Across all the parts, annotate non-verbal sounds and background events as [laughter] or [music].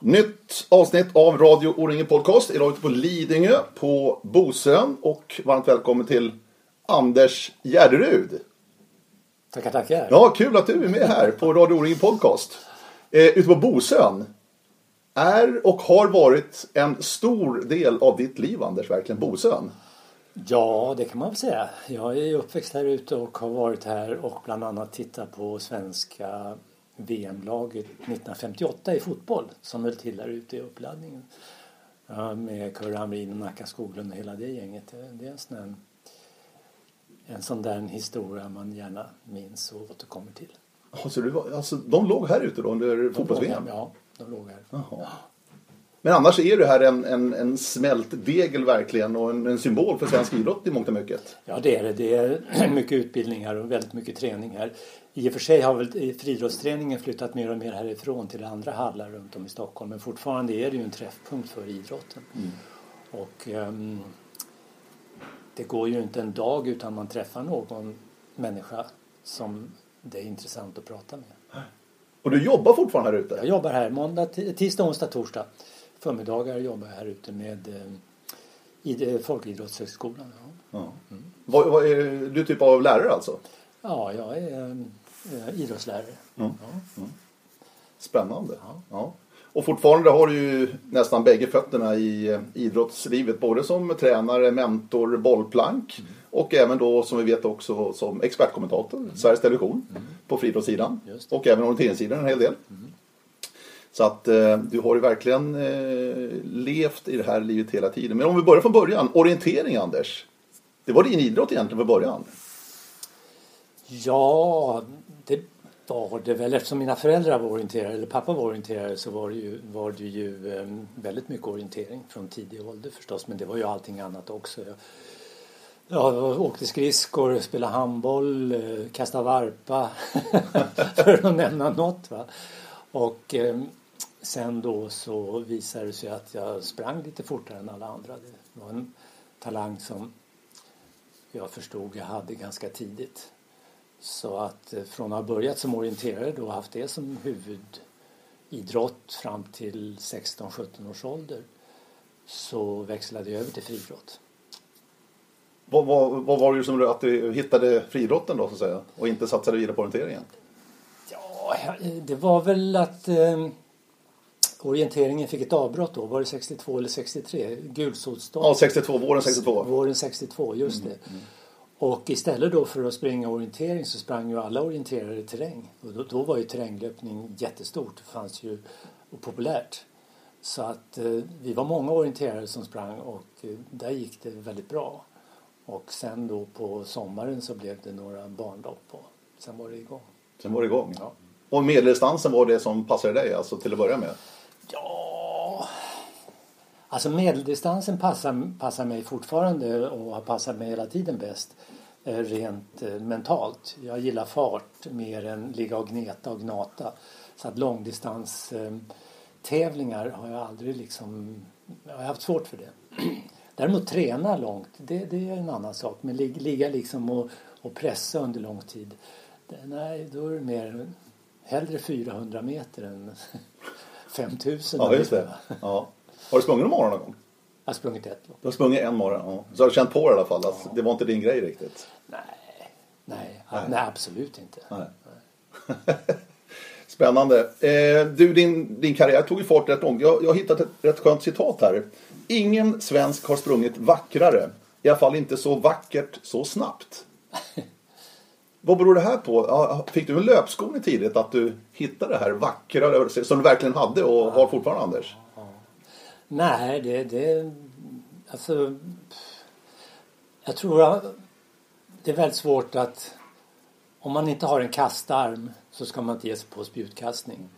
Nytt avsnitt av Radio O-ringen Podcast. Idag ute på Lidingö på Bosön. Och varmt välkommen till Anders Gärderud. Tackar, tackar. Ja, kul att du är med här på Radio O-ringen Podcast. Eh, ute på Bosön. Är och har varit en stor del av ditt liv, Anders, verkligen Bosön. Ja, det kan man väl säga. Jag är uppväxt här ute och har varit här och bland annat tittat på svenska VM-laget 1958 i fotboll som höll till där ute i uppladdningen. Med Kurre Hamrin och Nacka Skoglund och hela det gänget. Det är en sån, där, en sån där historia man gärna minns och återkommer till. Alltså, du var, alltså, de låg här ute då under fotbolls-VM? Ja, de låg här. Jaha. Men annars är du här en, en, en smält degel verkligen och en, en, symbol för svensk idrott i mångt och mycket. Ja det är det. Det är [clears throat] mycket utbildning här och väldigt mycket träning här. I och för sig har väl friidrottsträningen flyttat mer och mer härifrån till andra hallar runt om i Stockholm men fortfarande är det ju en träffpunkt för idrotten. Mm. Och um, det går ju inte en dag utan man träffar någon människa som det är intressant att prata med. Och du jobbar fortfarande här ute? Jag jobbar här måndag, tisdag, onsdag, torsdag förmiddagar jobbar jag här ute med eh, i Folkidrottshögskolan. Ja. Ja. Mm. Vad, vad är du typ av lärare alltså? Ja, jag är äh, idrottslärare. Mm. Ja. Spännande. Ja. Och fortfarande har du ju nästan bägge fötterna i eh, idrottslivet. Både som tränare, mentor, bollplank mm. och även då som vi vet också som expertkommentator. Mm. Sveriges Television mm. på friidrottssidan. Och även orienteringssidan en hel del. Mm. Så att eh, du har ju verkligen eh, levt i det här livet hela tiden. Men om vi börjar från början. Orientering Anders. Det var din idrott egentligen från början. Ja, det var det väl. Eftersom mina föräldrar var orienterade, eller pappa var orienterare, så var det ju, var det ju ehm, väldigt mycket orientering från tidig ålder förstås. Men det var ju allting annat också. Jag, jag åkte skridskor, spelade handboll, eh, kastade varpa. [laughs] för att nämna något. Va? Och eh, sen då så visade det sig att jag sprang lite fortare än alla andra. Det var en talang som jag förstod jag hade ganska tidigt. Så att eh, från att ha börjat som orienterare då haft det som huvudidrott fram till 16-17 års ålder så växlade jag över till friidrott. Vad, vad, vad var det som att du hittade friidrotten då så att säga och inte satsade vidare på orienteringen? Ja, det var väl att eh, orienteringen fick ett avbrott då. Var det 62 eller 63? Gulsotstånd. Ja, 62. Våren 62. Våren 62, just det. Mm, mm. Och istället då för att springa orientering så sprang ju alla orienterare terräng. Och då, då var ju terränglöpning jättestort. Det fanns ju och populärt. Så att eh, vi var många orienterare som sprang och eh, där gick det väldigt bra. Och sen då på sommaren så blev det några barnlopp och sen var det igång. Sen var det igång? Ja. Och medeldistansen var det som passade dig alltså till att börja med? Ja, alltså medeldistansen passar, passar mig fortfarande och har passat mig hela tiden bäst eh, rent eh, mentalt. Jag gillar fart mer än ligga och gneta och gnata. Så att långdistans eh, tävlingar har jag aldrig liksom, jag har haft svårt för det. [clears throat] Däremot träna långt, det, det är en annan sak. Men ligga liksom och, och pressa under lång tid, det, nej då är det mer hellre 400 meter än [laughs] 5000. Ja, just det. Ja. Har du sprungit någon morgon någon gång? Jag har sprungit ett lopp. Du har sprungit en morgon, ja. Så har du känt på det i alla fall att ja. det var inte din grej riktigt? Nej, nej, nej. nej absolut inte. Nej. [laughs] Spännande. Eh, du, din, din karriär tog ju fart rätt långt. Jag, jag har hittat ett rätt skönt citat här. Ingen svensk har sprungit vackrare. I alla fall inte så vackert så snabbt. [laughs] Vad beror det här på? Fick du en löpskon tidigt att du hittade det här vackra som du verkligen hade och har fortfarande Anders? Nej, det, det... Alltså... Jag tror att det är väldigt svårt att... Om man inte har en kastarm så ska man inte ge sig på spjutkastning.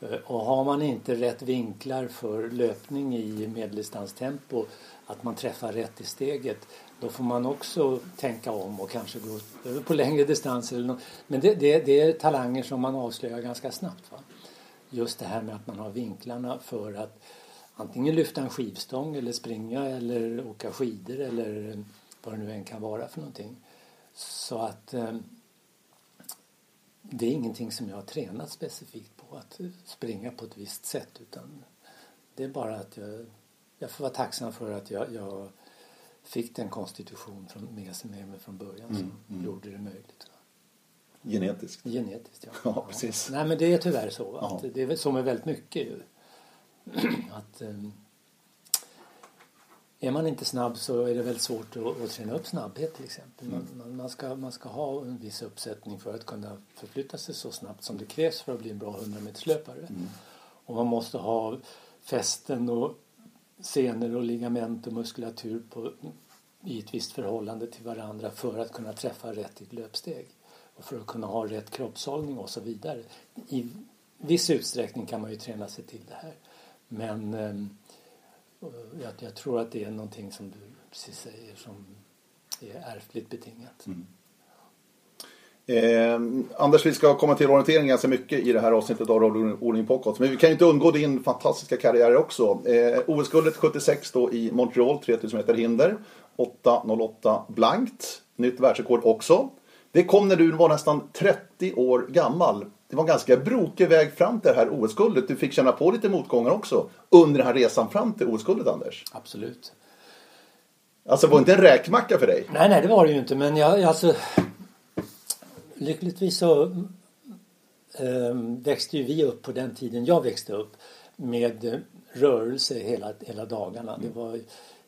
Eh, och har man inte rätt vinklar för löpning i medeldistanstempo, att man träffar rätt i steget, då får man också tänka om och kanske gå över på längre distans. Eller något. Men det, det, det, är talanger som man avslöjar ganska snabbt. Va? Just det här med att man har vinklarna för att antingen lyfta en skivstång eller springa eller åka skidor eller vad det nu än kan vara för någonting. Så att eh, det är ingenting som jag har tränat specifikt på att springa på ett visst sätt utan det är bara att jag, jag får vara tacksam för att jag, jag fick den konstitution från, med, med mig från början som Mm, mm. gjorde det möjligt. Genetiskt. Genetiskt, ja. Ja, precis. Nej, men det är tyvärr så. Ja. Att det är så med väldigt mycket ju. [clears throat] Att, ehm, är man inte snabb så är det väldigt svårt att, att träna upp snabbhet till exempel. Man, Mm. man, man, ska, man ska ha en viss uppsättning för att kunna förflytta sig så snabbt som det krävs för att bli en bra 100-meterslöpare. Mm. Och man måste ha fästen och senor och ligament och muskulatur på, i ett visst förhållande till varandra för att kunna träffa rätt i ett löpsteg. Och för att kunna ha rätt kroppshållning och så vidare. I viss utsträckning kan man ju träna sig till det här. Men eh, eh, jag, jag tror att det är någonting som du precis säger som är ärftligt betingat. Eh, Anders, vi ska komma till orientering ganska mycket i det här avsnittet av Radio Oling Podcast. Men vi kan ju inte undgå din fantastiska karriär också. Eh, OS-guldet 76 då i Montreal, 3000 meter hinder. 8.08 blankt. Nytt världsrekord också. Det kom när du var nästan 30 år gammal. Det var en ganska brokig väg fram till det här OS-guldet. Du fick känna på lite motgångar också under den här resan fram till OS-guldet, Anders. Absolut. Alltså, det var inte en räkmacka för dig? Nej, nej, det var det ju inte. Men jag, alltså, lyckligtvis så eh, växte ju vi upp på den tiden jag växte upp med rörelse hela, hela dagarna. Det var,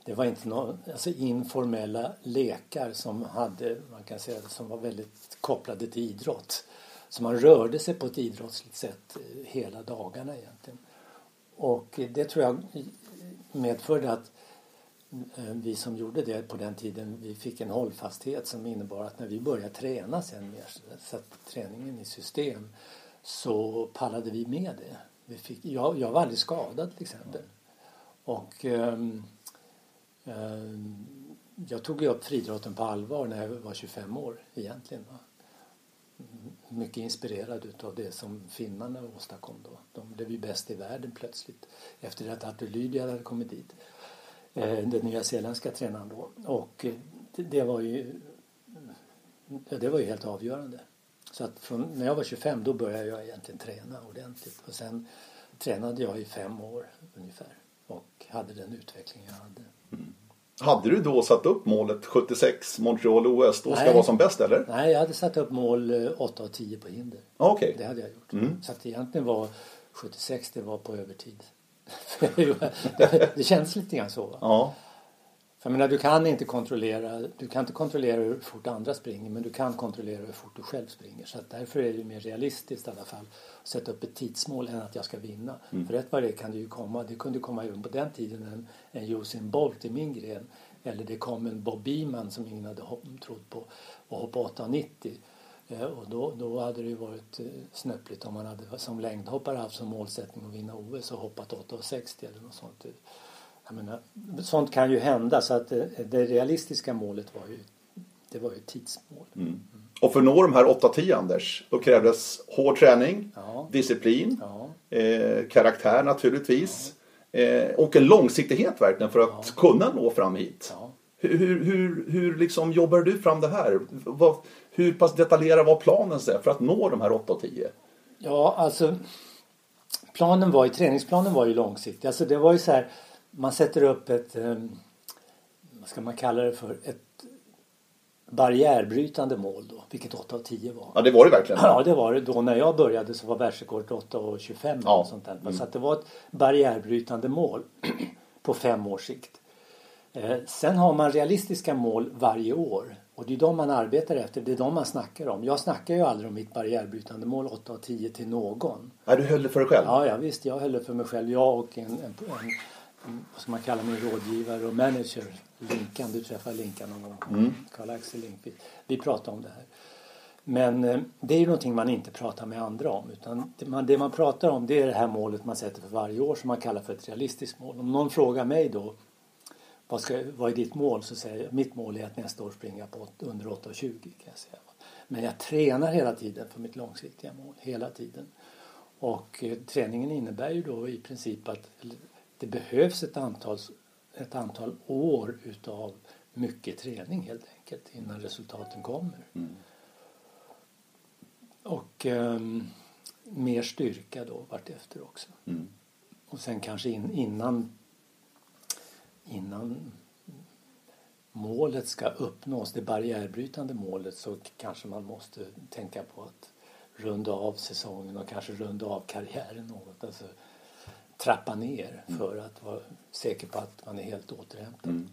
det var inte några alltså informella lekar som hade, man kan säga, som var väldigt kopplade till idrott. Så man rörde sig på ett idrottsligt sätt eh, hela dagarna egentligen. Och det tror jag medförde att eh, vi som gjorde det på den tiden, vi fick en hållfasthet som innebar att när vi började träna sen mer, satte träningen i system, så pallade vi med det. Vi fick, jag, jag var aldrig skadad till exempel. Och um, um, jag tog ju upp friidrotten på allvar när jag var 25 år egentligen. Va? Mycket inspirerad utav det som finnarna åstadkom då. De blev ju bäst i världen plötsligt efter att Artur Lydia hade kommit dit. Eh, den nya zeeländska tränaren då. Och eh, det, var ju det var ju helt avgörande. Så att från, när jag var 25 då började jag egentligen träna ordentligt. Och sen tränade jag i fem år ungefär. Och hade den utveckling jag hade. Mm. Hade du då satt upp målet 76 Montreal OS, då ska Nej. vara som bäst eller? Nej, jag hade satt upp mål eh, 8 och 10 på hinder. Ja, Okej. Det hade jag gjort. Mm. Så att egentligen var 76 det var på övertid. [laughs] det känns lite grann så. Va? Ja. För menar, du kan inte kontrollera, du kan inte kontrollera hur fort andra springer men du kan kontrollera hur fort du själv springer. Så därför är det mer realistiskt i alla fall att sätta upp ett tidsmål än att jag ska vinna. För rätt vad det kan det ju komma, det kunde komma även på den tiden en, en Usain Bolt i min gren. Eller det kom en Bob Beamon som ingen hade trott på och hoppade 8,90. Eh, och då, då hade det ju varit eh, snöpligt om man hade som längdhoppare haft som målsättning att vinna OS och hoppat 8,60 eller något sånt. Menar, sånt kan ju hända så att det, det realistiska målet var ju, det var ju tidsmål. Och för att nå de här 8-10 Anders, då krävdes hård träning, Ja. disciplin, Ja. eh, karaktär naturligtvis. Eh, och en långsiktighet verkligen för att kunna nå fram hit. Ja. Hur, hur, hur, liksom jobbar du fram det här? Vad, hur pass detaljerad var planen för att nå de här 8 och 10? Ja, alltså planen var ju, träningsplanen var ju långsiktig. Alltså det var ju så här, man sätter upp ett, eh, vad ska man kalla det för, ett barriärbrytande mål då, vilket 8 av 10 var. Ja, det var det verkligen. Ja, det var det. Då när jag började så var världsrekordet 8,25 Ja. och sånt där. Så att det var ett barriärbrytande mål [clears throat] på fem års sikt. Eh, sen har man realistiska mål varje år. Och det är de man arbetar efter, det är de man snackar om. Jag snackar ju aldrig om mitt barriärbrytande mål 8 av 10 till någon. Nej, du höll det för dig själv? Ja, ja visst, jag höll det för mig själv. Jag och en, en, en vad ska man kalla min rådgivare och manager, Linkan. Du träffade Linkan någon gång, Karl-Axel Linkvist. Vi pratade om det här. Men eh, det är ju någonting man inte pratar med andra om. Utan det man, det man pratar om det är det här målet man sätter för varje år som man kallar för ett realistiskt mål. Om någon frågar mig då vad, ska, vad är ditt mål? Så säger jag mitt mål är att nästa år springa på under 8,20 kan jag säga. Men jag tränar hela tiden för mitt långsiktiga mål. Hela tiden. Och eh, träningen innebär ju då i princip att det behövs ett antal, ett antal år utav mycket träning helt enkelt innan resultaten kommer. Och ehm, mer styrka då vartefter också. Och sen kanske in, innan, innan målet ska uppnås, det barriärbrytande målet, så kanske man måste tänka på att runda av säsongen och kanske runda av karriären något. Alltså trappa ner mm. för att vara säker på att man är helt återhämtad. Mm.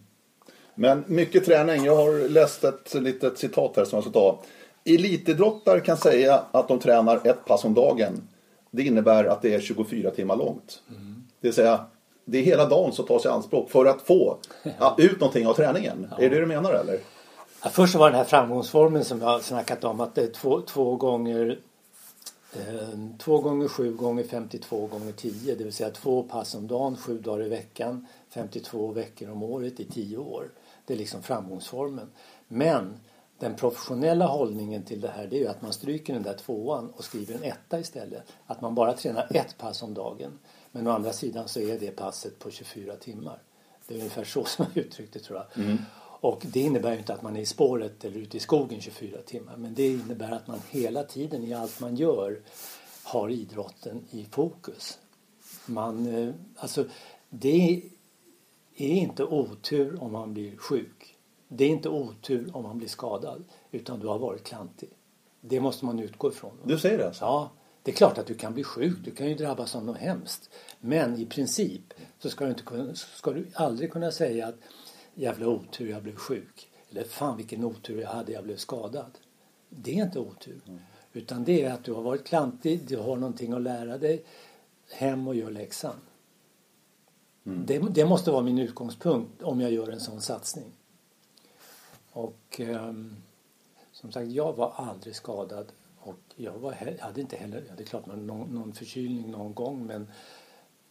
Men mycket träning. Jag har läst ett litet citat här som jag ska ta. Elitidrottare kan säga att de tränar ett pass om dagen. Det innebär att det är 24 timmar långt. Mm. Det vill säga, det är hela dagen som tas i anspråk för att få [laughs] ut någonting av träningen. Ja. Är det det du menar eller? Ja, först var den här framgångsformen som jag har snackat om att det är två, två gånger Eh, 2 gånger 7 gånger 52 gånger 10 det vill säga två pass om dagen, sju dagar i veckan, 52 veckor om året i tio år. Det är liksom framgångsformen. Men den professionella hållningen till det här det är ju att man stryker den där tvåan och skriver en etta istället. Att man bara tränar ett pass om dagen. Men å andra sidan så är det passet på 24 timmar. Det är ungefär så som jag uttryckte tror jag. Mm. Och det innebär ju inte att man är i spåret eller ute i skogen 24 timmar. Men det innebär att man hela tiden i allt man gör har idrotten i fokus. Man, eh, alltså, det är inte otur om man blir sjuk. Det är inte otur om man blir skadad. Utan du har varit klantig. Det måste man utgå ifrån. Du säger det alltså? Ja. Det är klart att du kan bli sjuk, du kan ju drabbas av något hemskt. Men i princip så ska du, inte kunna, ska du aldrig kunna säga att jävla otur, jag blev sjuk. Eller fan vilken otur jag hade, jag blev skadad. Det är inte otur. Mm. Utan det är att du har varit klantig, du har någonting att lära dig. Hem och gör läxan. Mm. Det, det, måste vara min utgångspunkt om jag gör en sån satsning. Och um, som sagt, jag var aldrig skadad och jag var, hade inte heller, ja, det är klart någon, någon förkylning någon gång men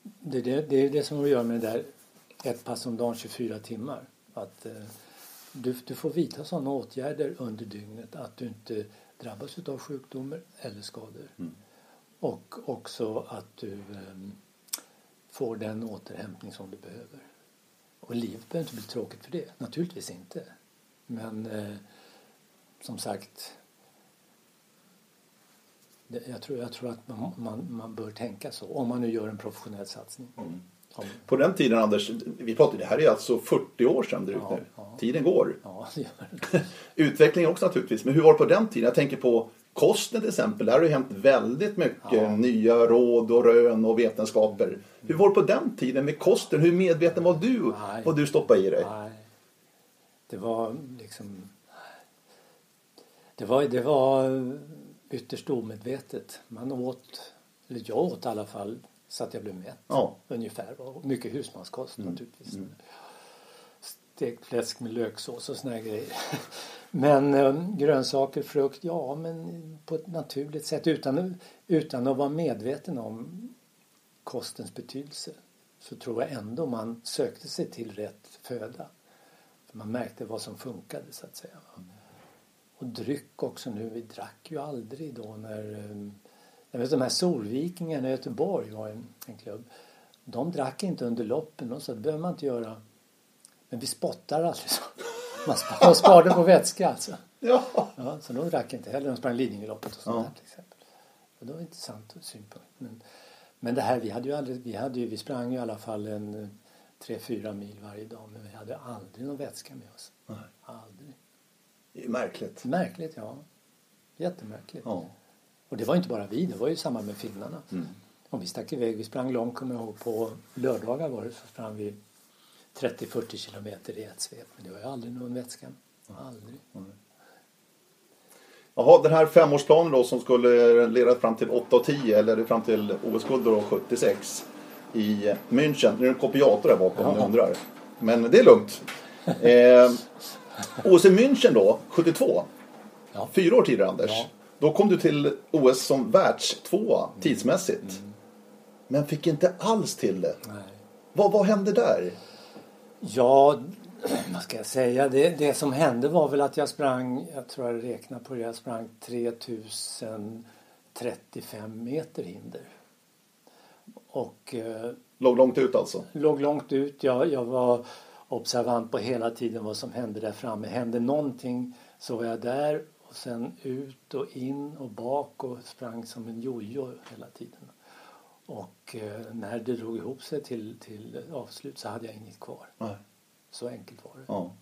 det, det, det är det som har att göra med det där ett pass om dagen 24 timmar. Att eh, du, du får vidta sådana åtgärder under dygnet att du inte drabbas av sjukdomar eller skador. Mm. Och också att du eh, får den återhämtning som du behöver. Och livet behöver inte bli tråkigt för det, naturligtvis inte. Men eh, som sagt jag tror, jag tror att man, man, man, bör tänka så om man nu gör en professionell satsning. Mm. På den tiden Anders, vi pratade, det här är alltså 40 år sedan drygt ja, nu. Ja. Tiden går. Ja, [laughs] Utveckling också naturligtvis, men hur var det på den tiden? Jag tänker på kosten till exempel. Där har det hänt väldigt mycket nya råd och rön och vetenskaper. Mm. Hur var det på den tiden med kosten? Hur medveten var du Nej. vad du stoppade i dig? Nej. Det var liksom... Det var, det var ytterst omedvetet. Man åt, eller jag åt i alla fall, så att jag blev mätt. Ja. Ungefär. Och mycket husmanskost mm. naturligtvis. Mm. Stekt fläsk med löksås och såna grejer. [laughs] Men eh, grönsaker, frukt, ja men på ett naturligt sätt utan, utan att vara medveten om kostens betydelse så tror jag ändå man sökte sig till rätt föda. För man märkte vad som funkade så att säga. Mm. Och dryck också nu. Vi drack ju aldrig då när... Eh, jag vet de här Solvikingarna i Göteborg var en, en klubb. De drack inte under loppen och så det behöver man inte göra. Men vi spottar aldrig så. Man sparade på vätska alltså. Ja. ja. Så de drack inte heller. De sprang Lidingöloppet och sånt ja. där till exempel. Och det var en intressant synpunkt. Men, men det här, vi hade ju aldrig, vi hade ju, vi sprang ju i alla fall en tre, fyra mil varje dag. Men vi hade aldrig någon vätska med oss. Nej. Aldrig. Det är märkligt. Märkligt, ja. Jättemärkligt. Ja. Och det var inte bara vi, det var ju samma med finnarna. Mm. Och vi stack iväg, vi sprang långt kommer jag ihåg. På lördagar var det så sprang vi 30-40 kilometer i ett svep. Men det var ju aldrig någon vätska. Aldrig. Mm. Jaha, den här femårsplanen då som skulle leda fram till 8 och 10 eller fram till OS-guld 76 i München. Nu är det en kopiator där bakom om ni undrar. Men det är lugnt. [laughs] Eh, OS i München då, 72. Ja. Fyra år tidigare Anders. Ja. Då kom du till OS som världstvåa tidsmässigt. Mm. Men fick inte alls till det. Nej. Vad, vad hände där? Ja, [clears throat] vad ska jag säga? Det, det som hände var väl att jag sprang, jag tror jag räknar på det, jag sprang 3035 meter hinder. Och... Eh, låg långt ut alltså? Låg långt ut. Jag, jag var observant på hela tiden vad som hände där framme. Hände någonting så var jag där och sen ut och in och bak och sprang som en jojo hela tiden. Och eh, när det drog ihop sig till, till avslut så hade jag inget kvar. Nej. Så enkelt var det. Ja.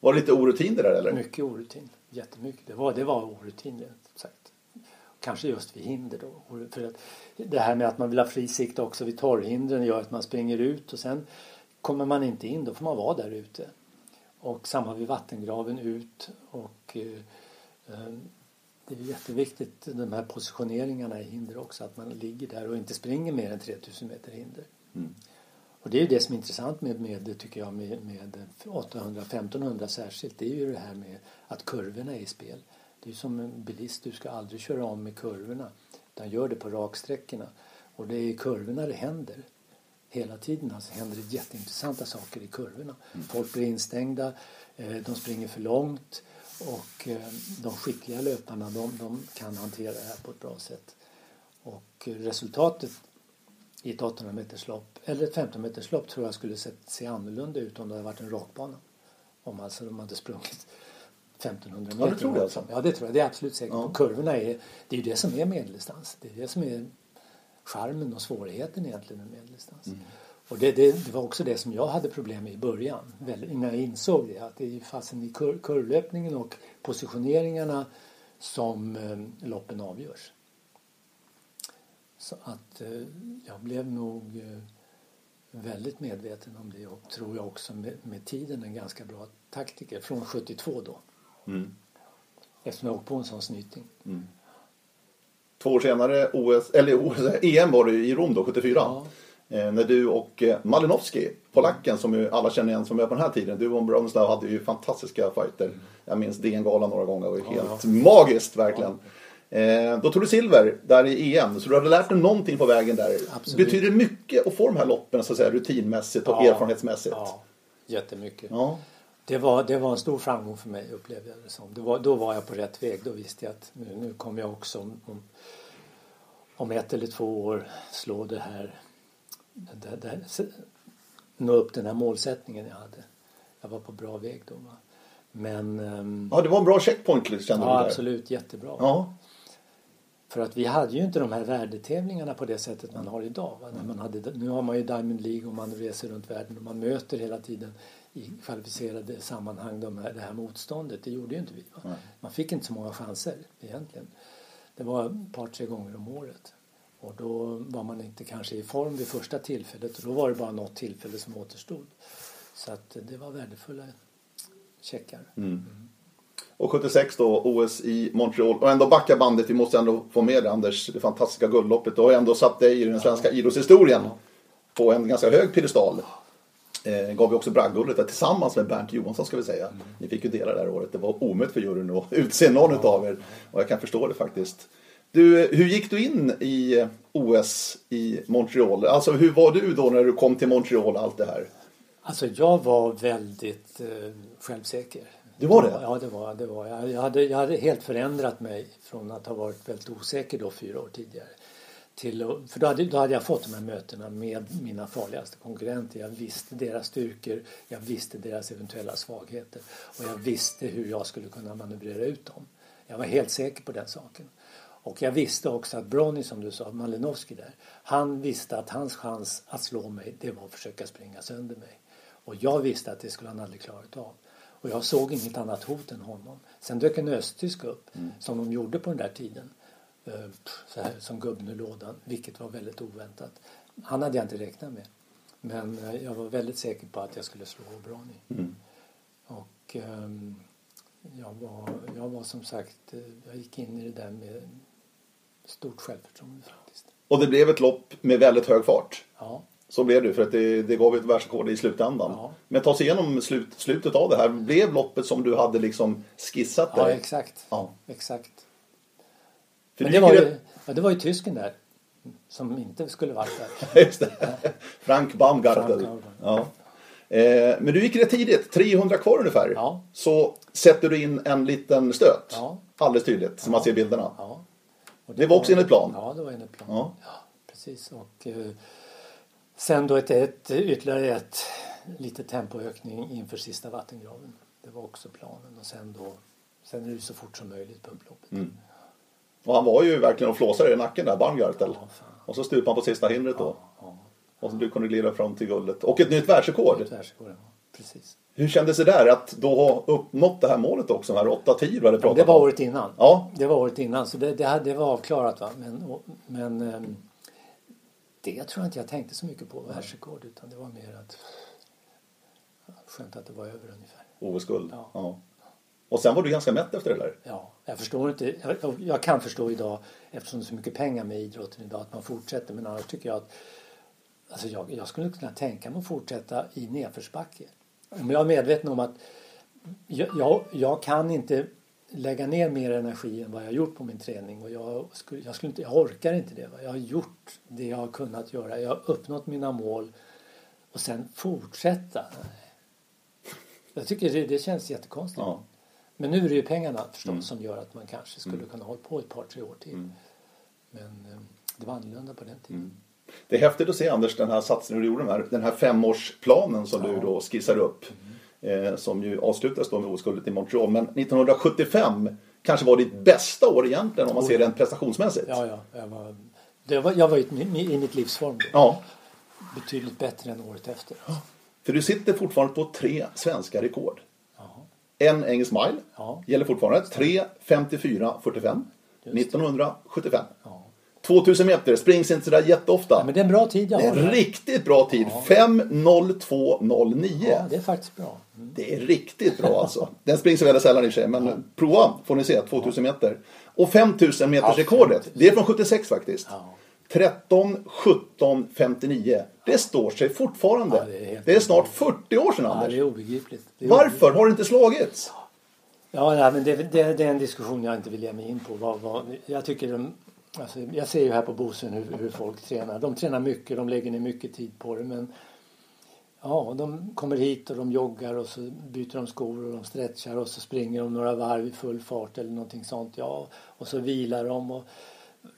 Var det lite orutin det där eller? Mycket orutin. Jättemycket. Det var, det var orutin rent sagt. Kanske just vid hinder då. För att det här med att man vill ha fri sikt också vid torrhindren gör att man springer ut och sen kommer man inte in då får man vara där ute. Och samma vid vattengraven ut och eh, det är jätteviktigt de här positioneringarna i hinder också att man ligger där och inte springer mer än 3000 meter hinder. Mm. Och det är ju det som är intressant med, med tycker jag med, med 800-1500 särskilt. Det är ju det här med att kurvorna är i spel. Det är ju som en bilist, du ska aldrig köra om med kurvorna utan gör det på raksträckorna. Och det är i kurvorna det händer. Hela tiden alltså händer det jätteintressanta saker i kurvorna. Mm. Folk blir instängda, eh, de springer för långt och eh, de skickliga löparna de, de kan hantera det här på ett bra sätt. Och resultatet i ett 800 meters lopp eller ett 15 meters lopp tror jag skulle se, se annorlunda ut om det hade varit en rakbana. Om alltså de hade sprungit 1500 meter. Ja, det tror jag alltså. Ja, det tror jag. Det är absolut säkert. Ja. Och kurvorna är, det är ju det som är medeldistans. Det är det som är charmen och svårigheten egentligen med medeldistans. Mm. Och det, det, det, var också det som jag hade problem med i början. Innan jag insåg det. Att det är fasen i kur, kurvlöpningen och positioneringarna som eh, loppen avgörs. Så att eh, jag blev nog eh, väldigt medveten om det och tror jag också med, med tiden en ganska bra taktiker. Från 72 då. Mm. Eftersom jag åkte på en sån snyting. Två år senare, OS, eller OS, EM var det i Rom då, 74. Ja. Eh, när du och eh, Malinowski, polacken som ju alla känner igen som är på den här tiden. Du och Bronislav hade ju fantastiska fighter. Jag minns DN-galan några gånger. Det var ju helt magiskt verkligen. Eh, då tog du silver där i EM. Så du hade lärt dig någonting på vägen där. Absolut. Betyder det mycket att få de här loppen så att säga, rutinmässigt och Ja. erfarenhetsmässigt? Ja, jättemycket. Ja. Det var, det var en stor framgång för mig upplevde jag det som. Det var, då var jag på rätt väg. Då visste jag att nu, nu kommer jag också om, om, om ett eller två år slå det här, det, det, nå upp den här målsättningen jag hade. Jag var på bra väg då. Va? Men ehm, ja, det var en bra checkpoint kände du ja, där. absolut jättebra. Ja. För att vi hade ju inte de här värdetävlingarna på det sättet man har idag. Va? När man hade, nu har man ju Diamond League och man reser runt världen och man möter hela tiden i kvalificerade sammanhang de här, det här motståndet. Det gjorde ju inte vi. Man fick inte så många chanser egentligen. Det var ett par, tre gånger om året. Och då var man inte kanske i form vid första tillfället och då var det bara något tillfälle som återstod. Så att det var värdefulla checkar. Och 76 då, OS i Montreal. Och ändå backa bandet, vi måste ändå få med det Anders, det fantastiska guldloppet. Du har ändå satt dig i den svenska idrottshistorien på en ganska hög piedestal. Eh, gav vi också bragdguldet tillsammans med Bernt Johansson ska vi säga. Ni fick ju dela det här året. Det var omöjligt för juryn att [laughs] utse någon utav er. Och jag kan förstå det faktiskt. Du, hur gick du in i OS i Montreal? Alltså hur var du då när du kom till Montreal allt det här? Alltså jag var väldigt eh, självsäker. Du var det? Ja, det var, det var jag. Hade, jag hade helt förändrat mig från att ha varit väldigt osäker då fyra år tidigare. Till, för då hade, då hade jag fått de här mötena med mina farligaste konkurrenter. Jag visste deras styrkor, jag visste deras eventuella svagheter och jag visste hur jag skulle kunna manövrera ut dem. Jag var helt säker på den saken. Och jag visste också att Bronny, som du sa, Malinowski där, han visste att hans chans att slå mig, det var att försöka springa sönder mig. Och jag visste att det skulle han aldrig klarat av. Och jag såg inget annat hot än honom. Sen dök en östtysk upp, som de gjorde på den där tiden. Eh, Så här, som gubben ur lådan, vilket var väldigt oväntat. Han hade jag inte räknat med. Men eh, jag var väldigt säker på att jag skulle slå Bronny. Och ehm, jag, var, jag var som sagt, eh, jag gick in i det där med stort självförtroende faktiskt. Och det blev ett lopp med väldigt hög fart. Ja, Så blev det för att det, det gav ett världsrekord i slutändan. Ja. Men ta oss igenom slut, slutet av det här. Blev loppet som du hade liksom skissat ja där? exakt. Ja. exakt. För Men det var, ju, ja, det var ju tysken där som inte skulle varit där. [laughs] Just det. Frank Baumgartel. Frank. Ja. Eh, men du gick rätt tidigt, 300 kvar ungefär. Ja. Så sätter du in en liten stöt. Ja. Alldeles tydligt, som man ser bilderna. Ja. Det var också enligt plan? Ja, det var enligt plan. Ja. precis. Och eh, sen då ett, ett, ytterligare ett lite tempoökning inför sista vattengraven. Det var också planen. Och sen då, sen är det så fort som möjligt på upploppet. Och han var ju verkligen och flåsade i nacken där, Baumgartel. Ja. Och så stupade han på sista hindret då. Ja, Och så du kunde glida fram till guldet. Och ett nytt världsrekord. ja. Världsrekord, ja. Precis. Hur kändes det där att då ha uppnått det här målet också? De här 8-10 du hade pratat Det var året innan. Ja. Det var året innan, så det, det, hade- det var avklarat. Va? Men, och, men ehm, det tror jag inte jag tänkte så mycket på, världsrekord, utan det var mer att skönt att det var över ungefär. OS-guld. Ja. Ja. Och sen var du ganska mätt efter det där. Ja, jag förstår inte. Jag, jag kan förstå idag, eftersom det är så mycket pengar med idrotten idag, att man fortsätter. Men annars tycker jag att alltså jag, jag skulle kunna tänka mig att fortsätta i nedförsbacke. Men jag är medveten om att jag, jag, jag kan inte lägga ner mer energi än vad jag har gjort på min träning. Och jag, skulle, jag, skulle inte, jag orkar inte det. Va? Jag har gjort det jag har kunnat göra. Jag har uppnått mina mål. Och sen fortsätta. Jag tycker det, det känns jättekonstigt. Ja. Men nu är det ju pengarna förstås som gör att man kanske skulle kunna hålla på ett par, tre år till. Men eh, det var annorlunda på den tiden. Det är häftigt att se Anders den här satsningen du gjorde, den här, den här femårsplanen som du då skissar upp. Eh, som ju avslutades då med OS-guldet i Montreal. Men 1975 kanske var ditt bästa år egentligen om man ser det prestationsmässigt. Ja, ja. Jag var, det var, jag var i, i mitt livsform då. Ja, Betydligt bättre än året efter. för du sitter fortfarande på tre svenska rekord. Ja. En engelsk mile Ja. gäller fortfarande. 3.54.45 1975. Ja. 2000 meter springs inte sådär jätteofta. Ja, men det är en bra tid jag Det är har. en riktigt bra tid. 5.02.09. Ja, det är faktiskt bra. Mm. Det är riktigt bra alltså. Den springs väldigt sällan i och för sig, men prova får ni se, 2000 meter. Och 5000 meters rekordet, det är från 76 faktiskt. Ja. 13, 17, 59. Det står sig fortfarande. Ja, det är det är snart 40 år sedan Ja, Anders. det är obegripligt. Det är Varför har det inte slagits? Ja, nej, men det, det, det är en diskussion jag inte vill ge mig in på. Vad, vad, jag, tycker de, alltså, jag ser ju här på Bosön hur, hur folk tränar. De tränar mycket, de lägger ner mycket tid på det. Men ja, de kommer hit och de joggar och så byter de skor och de stretchar och så springer de några varv i full fart eller någonting sånt. Ja, och så vilar de och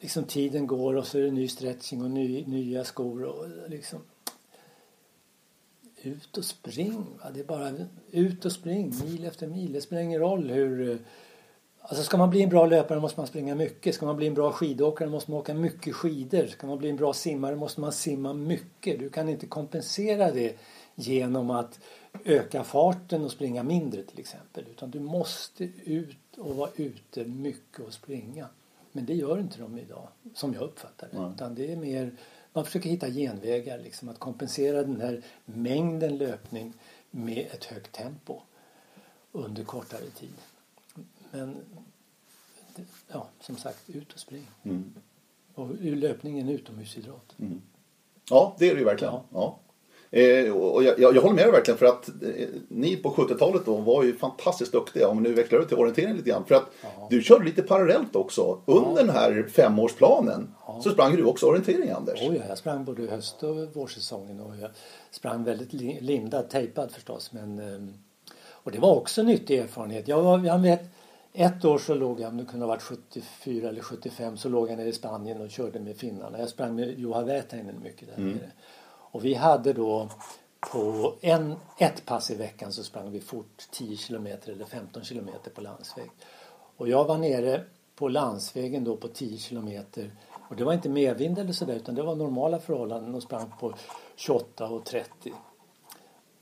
liksom tiden går och så är det ny stretching och ny, nya skor och liksom ut och spring. Va? Det är bara ut och spring, mil efter mil. Det spelar ingen roll hur... Alltså ska man bli en bra löpare måste man springa mycket. Ska man bli en bra skidåkare måste man åka mycket skidor. Ska man bli en bra simmare måste man simma mycket. Du kan inte kompensera det genom att öka farten och springa mindre till exempel. Utan du måste ut och vara ute mycket och springa. Men det gör inte de idag, som jag uppfattar det. Utan det är mer, man försöker hitta genvägar, liksom, att kompensera den här mängden löpning med ett högt tempo under kortare tid. Men ja, som sagt, ut och spring. Och löpning är en utomhusidrott. Ja, det är det ju verkligen. Ja. Eh, och jag, jag, jag håller med dig verkligen för att eh, ni på 70-talet då var ju fantastiskt duktiga om vi nu vecklar ut till orientering lite grann. För att du körde lite parallellt också. Under den här femårsplanen så sprang du också orientering Anders. Oh ja, jag sprang både höst och vårsäsongen och jag sprang väldigt li- lindad, tejpad förstås. Men, ehm, och det var också nyttig erfarenhet. Jag, var, jag vet, ett år så låg jag, om det kunde ha varit 74 eller 75, så låg jag nere i Spanien och körde med finnarna. Jag sprang med Juha Vätäinen mycket där nere. Och vi hade då på en, ett pass i veckan så sprang vi fort 10 kilometer eller 15 kilometer på landsväg. Och jag var nere på landsvägen då på 10 kilometer och det var inte medvind eller sådär utan det var normala förhållanden och sprang på 28 och 30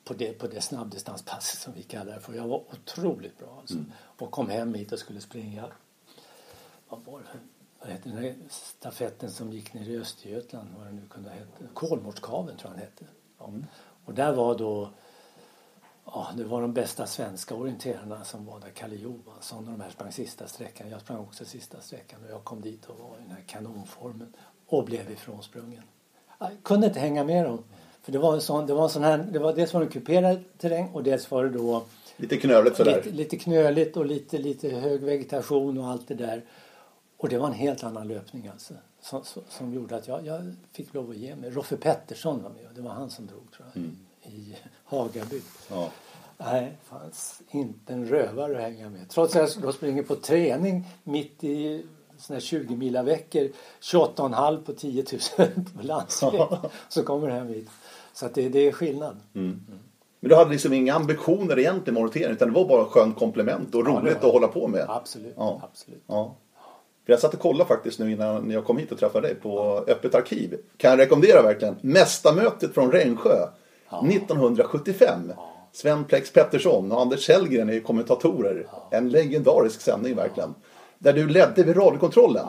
på det, på det snabbdistanspasset som vi kallar det för. Jag var otroligt bra alltså. Och kom hem hit och skulle springa vad var det? Vad heter den här stafetten som gick ner i Östergötland? Vad det nu kunde heta. Kolmårdskaven tror jag den hette. Ja. Och där var då Ja, det var de bästa svenska orienterarna som var där. Kalle Johansson och de här sprang sista sträckan. Jag sprang också sista sträckan och jag kom dit och var i den här kanonformen och blev ifrånsprungen. Jag kunde inte hänga med dem. För det var en sån, det var en sån här, det var dels var det en kuperad terräng och dels var det då Lite knöligt sådär. lite, lite knöligt och lite, lite hög vegetation och allt det där. Och det var en helt annan löpning alltså. Som, som, gjorde att jag, jag fick lov att ge mig. Roffe Pettersson var med det var han som drog tror jag. I Hagaby. Ja. Nej, fanns inte en rövare att hänga med. Trots att jag springer på träning mitt i såna här 20 mila veckor 28,5 på 10 000 [laughs] på landsväg. Så kommer det hem hit. Så att det, det är skillnad. Men du hade liksom inga ambitioner egentligen med orientering utan det var bara skön komplement och roligt var- att hålla på med. Absolut. Ja. absolut. Ja. För jag satt och kollade faktiskt nu innan jag kom hit och träffade dig på Öppet arkiv. Kan jag rekommendera verkligen. Mästarmötet från Rensjö 1975. Sven Plex Pettersson och Anders Sellgren är kommentatorer. En legendarisk sändning verkligen. Där du ledde vid radiokontrollen.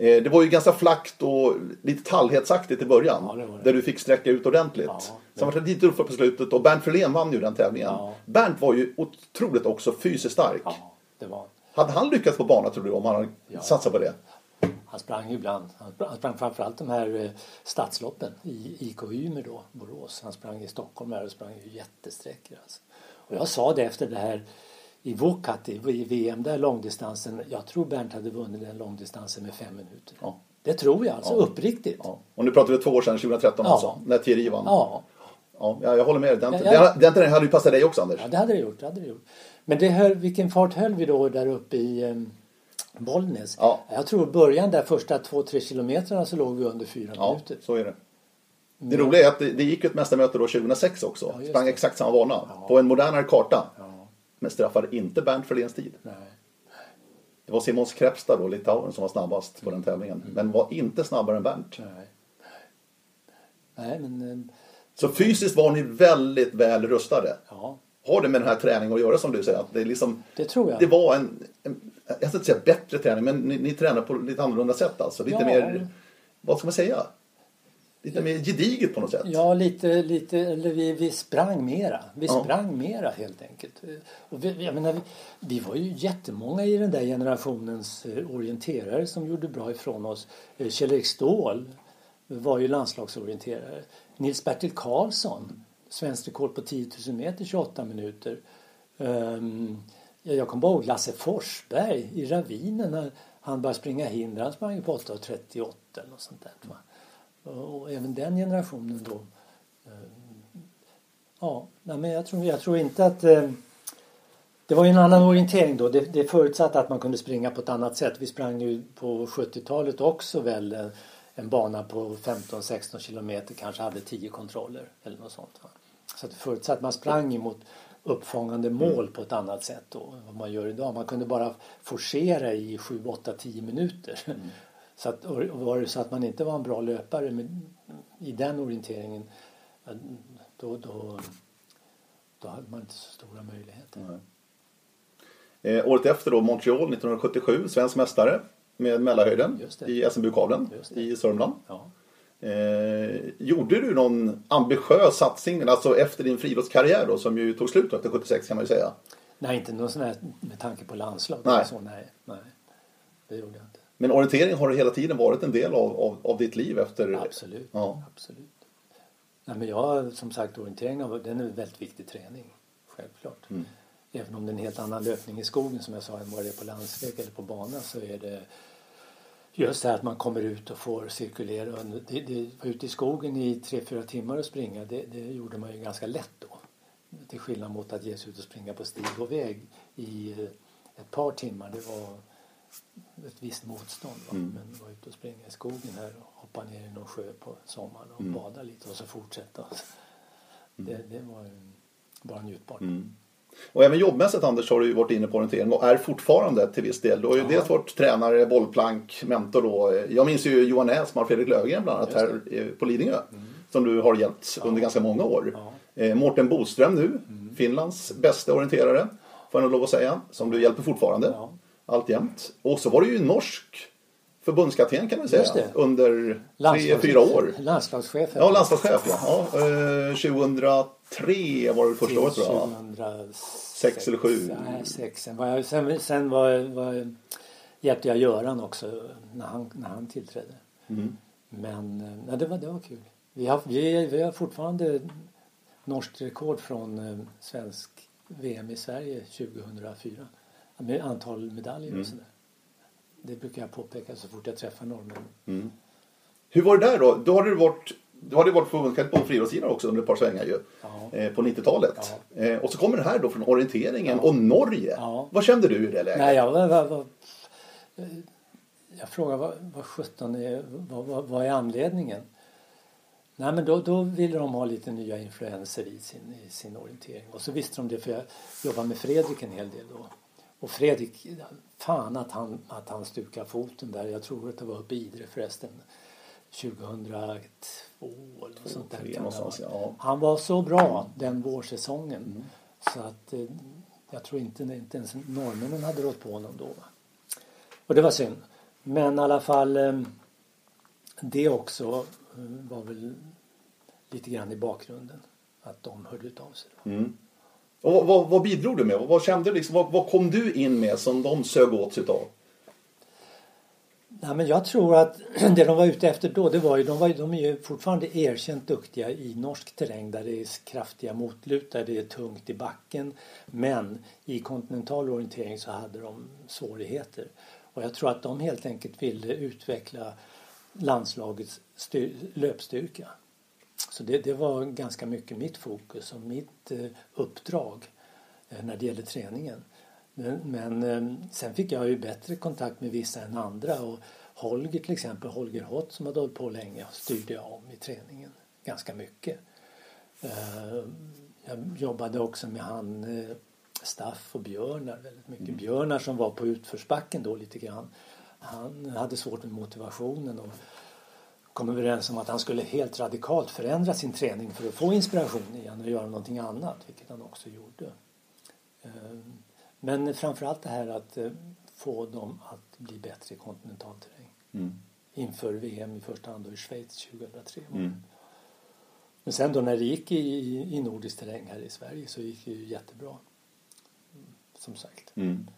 Eh, Det var ju ganska flackt och lite tallhetsaktigt i början. Ja, det det. Där du fick sträcka ut ordentligt. Ja, Sen var det lite tuffare på slutet och Bernt Frelén vann ju den tävlingen. Ja. Bernt var ju otroligt också fysiskt stark. Ja, det var Hade han lyckats på bana tror du om han hade Ja. satsat på det? Han sprang ibland. Han sprang, han sprang framförallt de här eh, stadsloppen i IK Ymer då, Borås. Han sprang i Stockholm här och sprang ju jättesträckor alltså. Och jag sa det efter det här i Vuokatti i VM där långdistansen. Jag tror Bernt hade vunnit den långdistansen med fem minuter. Ja. Det tror jag alltså, Ja. uppriktigt. Ja. Ja. Och nu pratar vi två år sedan, 2013 Ja. alltså. När Thierry vann. Ja. Ja, jag, jag håller med dig. Den, Ja, ja. den, den, hade ju passat dig också Anders. det hade det gjort. Det hade det gjort. Men det höll, vilken fart höll vi då där uppe i eh, Bollnäs? Ja. Jag tror början där första två, tre kilometrarna så låg vi under fyra Ja, minuter. så är det. Det roliga är att det, det gick ett mästarmöte då 2006 också. Ja, Sprang det. exakt samma bana. Ja. På en modernare karta. Men straffade inte Bernt Fröléns tid. Nej. Det var Simons Krepsta då, Litauen, som var snabbast på den tävlingen. Men var inte snabbare än Bernt. Nej. Nej, men eh, Så fysiskt var ni väldigt väl rustade. ja, Har det med den här träningen att göra som du säger? Att det, liksom, det tror jag. det var en, en, jag ska inte säga bättre träning, men ni, ni tränar på lite annorlunda sätt alltså. Lite Ja. mer, vad ska man säga? Lite mer gediget på något sätt. Ja, lite, lite eller vi, vi sprang mera. Vi Ja. sprang mera helt enkelt. Och vi, jag menar, vi, vi var ju jättemånga i den där generationens eh, orienterare som gjorde bra ifrån oss. Eh, Kjell-Erik Ståhl var ju landslagsorienterare. Nils-Bertil Karlsson, svensk rekord på 10 000 meter 28 minuter. Um, jag kommer bara ihåg Lasse Forsberg i ravinen när han började springa hinder. Han sprang ju på 8.38 eller något sånt där. Och även den generationen då. eh, Ja, men jag tror, jag tror inte att... eh, Det var ju en annan orientering då. Det, det förutsatte att man kunde springa på ett annat sätt. Vi sprang ju på 70-talet också väl eh, en bana på 15-16 kilometer kanske hade 10 kontroller eller något sånt. Va? Så det förutsatte att man sprang emot uppfångande mål på ett annat sätt då än vad man gör idag. Man kunde bara forcera i 7, 8, 10 minuter. Så att, var det så att man inte var en bra löpare med, i den orienteringen då, då, då hade man inte så stora möjligheter. Eh, året efter då, Montreal 1977, svensk mästare med mellanhöjden det. i det. i Sörmland. Ja. Eh, gjorde du någon ambitiös satsning, alltså efter din friidrottskarriär då, som ju tog slut efter 76 kan man ju säga. Nej, inte någon sån här med tanke på landslag. Nej. Så, nej, nej, det gjorde jag inte. Men orientering har hela tiden varit en del av, av, av ditt liv efter... Absolut. Ja. Absolut. Nej, men jag, som sagt, orienteringen har- den är en väldigt viktig träning. Självklart. Mm. Även om det är en helt annan löpning i skogen som jag sa än vad det är på landsväg eller på bana så är det just det här att man kommer ut och får cirkulera. Och Det, det, var ute i skogen i tre fyra timmar och springa, det, det gjorde man ju ganska lätt då. Till skillnad mot att ge sig ut och springa på stig och väg i eh, ett par timmar. Det var ett visst motstånd. Va? Mm. Men vara ute och springa i skogen här och hoppa ner i någon sjö på sommaren och Mm. bada lite och så fortsätta. Det, det var bara njutbart. Mm. Och även jobbmässigt Anders har du ju varit inne på orientering och är fortfarande till viss del. Du har ju Ja. dels varit tränare, bollplank, mentor då. Jag minns ju Johan Näsman och Fredrik Löfgren bland annat här eh, på Lidingö. Som du har hjälpt under ganska många år. Ja. Eh, Mårten Boström nu, Finlands bästa orienterare. Får jag nog lov att säga. Som du hjälper fortfarande. Ja. Alltjämt. Och så var du ju norsk förbundskapten kan man säga. Det. Under tre, fyra år. Landslagschef. Ja, landslagschef ja. ja eh, 2003 var det första året tror jag. va? 2006 Sex eller sju. Nej, sex. Sen, var jag, sen, var, var, hjälpte jag Göran också när han, när han tillträdde. Mm. Men eh, nej, det, var, det var kul. Vi har, vi, vi har fortfarande norskt rekord från eh, svensk VM i Sverige 2004. Med antal medaljer Mm. och sådär. Det brukar jag påpeka så fort jag träffar norrmän. Mm. Hur var det där då? Då har du varit, du hade varit förbundskapten på friidrottssidan också under ett par svängar ju. Ja. Eh, på 90-talet. Eh, och så kommer det här då från orienteringen Ja. och Norge. Ja. Vad kände du i det läget? Nej, jag var... var, var jag frågade vad, vad 17 är, vad, vad, vad är anledningen? Nej, men då, då ville de ha lite nya influenser i sin, i sin orientering. Och så visste de det för jag jobbade med Fredrik en hel del då. Och Fredrik, fan att han, att han stukade foten där. Jag tror att det var uppe i Idre förresten. 2002 eller sånt där. Kan ja. Han var så bra den vårsäsongen. Mm. Så att eh, jag tror inte, inte ens norrmännen hade rått på honom då. Och det var synd. Men i alla fall eh, det också eh, var väl lite grann i bakgrunden. Att de hörde av sig. Mm. Och vad, vad, bidrog du med? Vad, kände du liksom, vad, vad kom du in med som de sög åt sig av? Nej, men jag tror att [clears throat] det de var ute efter då, det var ju, de, var, de är ju fortfarande erkänt duktiga i norsk terräng där det är kraftiga motlutar, det är tungt i backen. Men i kontinental orientering så hade de svårigheter. Och jag tror att de helt enkelt ville utveckla landslagets styr, löpstyrka. Så det, det, var ganska mycket mitt fokus och mitt eh, uppdrag eh, när det gäller träningen. Men, men eh, sen fick jag ju bättre kontakt med vissa än andra och Holger till exempel, Holger Hott som hade hållit på länge styrde jag om i träningen ganska mycket. Jag jobbade också med han Staff och Björnar väldigt mycket. Mm. Björnar som var på utförsbacken då lite grann. Han hade svårt med motivationen och kom överens om att han skulle helt radikalt förändra sin träning för att få inspiration igen och göra någonting annat, vilket han också gjorde. Men framförallt det här att eh, få dem att bli bättre i kontinentalterräng. Mm. Inför VM i första hand i Schweiz 2003. Mm. Men sen då när det gick i, i nordisk terräng här i Sverige så gick det ju jättebra. Som sagt. Mm.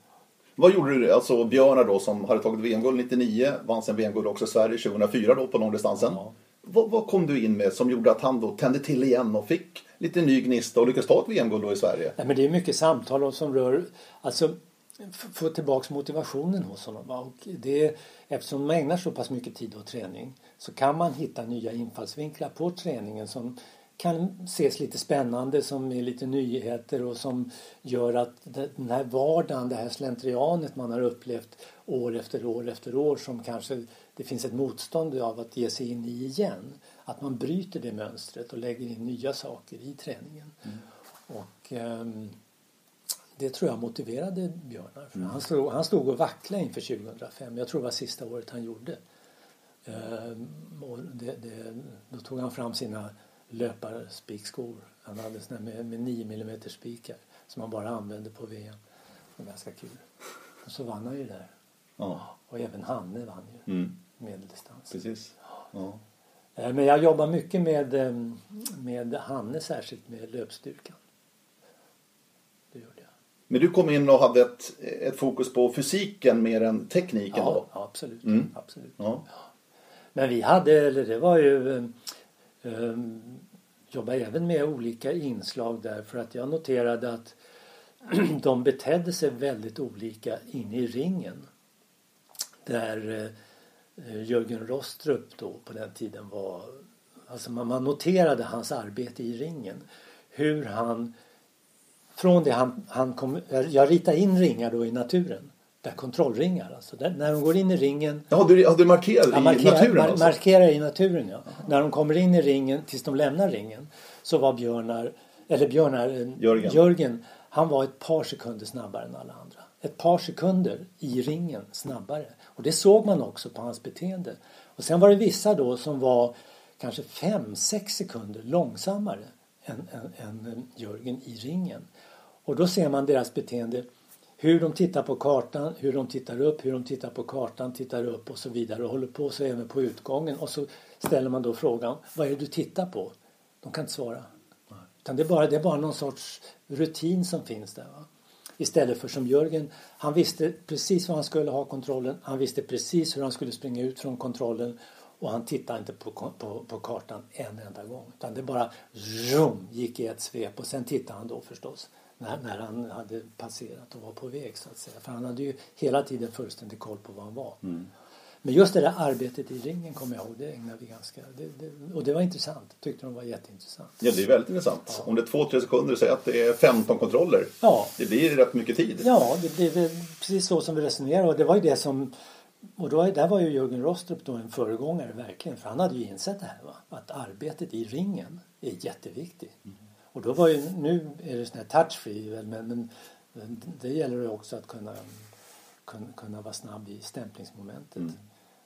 Vad gjorde du? Alltså Björnar då som hade tagit VM-guld 99, vann sen VM-guld också i Sverige 2004 då på långdistansen. Ja. Vad, vad, kom du in med som gjorde att han då tände till igen och fick lite ny gnista och lyckades ta ett VM-guld då i Sverige? Ja, men det är mycket samtal som rör, alltså få tillbaks motivationen hos honom. Och det, eftersom man ägnar så pass mycket tid åt träning så kan man hitta nya infallsvinklar på träningen som kan ses lite spännande som är lite nyheter och som gör att den här vardagen, det här slentrianet man har upplevt år efter år efter år som kanske det finns ett motstånd av att ge sig in i igen. Att man bryter det mönstret och lägger in nya saker i träningen. Mm. Och um, det tror jag motiverade Björnar. Mm. han, stod, han stod och vacklade inför 2005. Jag tror det var sista året han gjorde. Um, och det, det, då tog han fram sina löparspikskor. Han hade såna med, med 9 mm spikar som han bara använde på VM. Det var ganska kul. Och så vann han ju där. Ja. Och även Hanne vann ju mm. medeldistans. Precis. Ja. Eh, men jag jobbar mycket med, eh, med Hanne särskilt med löpstyrkan. Det gjorde jag. Men du kom in och hade ett, ett fokus på fysiken mer än tekniken ja, då? Ja, absolut. Mm. absolut. Ja. Men vi hade, eller det var ju um, Ehm, jobba även med olika inslag där för att jag noterade att [clears throat] de betedde sig väldigt olika inne i ringen. Där eh, Jörgen Rostrup då på den tiden var Alltså man, man noterade hans arbete i ringen. Hur han från det han, han kom, jag ritade in ringar då i naturen. Där kontrollringar alltså. Där, när de går in i ringen. Ja, du, ja, du markerar i markerar, naturen alltså? Markerar i naturen ja. Aha. När de kommer in i ringen tills de lämnar ringen. Så var Björnar, eller Björnar, Jörgen. Jörgen han var ett par sekunder snabbare än alla andra. Ett par sekunder i ringen snabbare. Och det såg man också på hans beteende. Och sen var det vissa då som var kanske fem sex sekunder långsammare än, än, än Jörgen i ringen. Och då ser man deras beteende. Hur de tittar på kartan, hur de tittar upp, hur de tittar på kartan, tittar upp och så vidare och håller på så även på utgången. Och så ställer man då frågan, vad är det du tittar på? De kan inte svara. Utan det är bara, det är bara någon sorts rutin som finns där. Va? Istället för som Jörgen, han visste precis var han skulle ha kontrollen. Han visste precis hur han skulle springa ut från kontrollen. Och han tittade inte på, på, på kartan en enda gång. Utan det bara zoom, gick i ett svep. Och sen tittade han då förstås när, när han hade passerat och var på väg så att säga. För han hade ju hela tiden fullständig koll på var han var. Mm. Men just det där arbetet i ringen kommer jag ihåg, det ägnade vi ganska... Det, det, och det var intressant, tyckte de var jätteintressant. Ja, det är väldigt intressant. Ja. Om det är två, tre sekunder, säg att det är 15 kontroller. Ja. Det blir rätt mycket tid. Ja, det blir precis så som vi resonerade och det var ju det som... Och då, där var ju Jörgen Rostrup då en föregångare verkligen, för han hade ju insett det här va? att arbetet i ringen är jätteviktigt. Mm. Och då var ju, nu är det sån här touchfree men, men Det gäller det också att kunna, kunna, kunna vara snabb i stämplingsmomentet. Mm.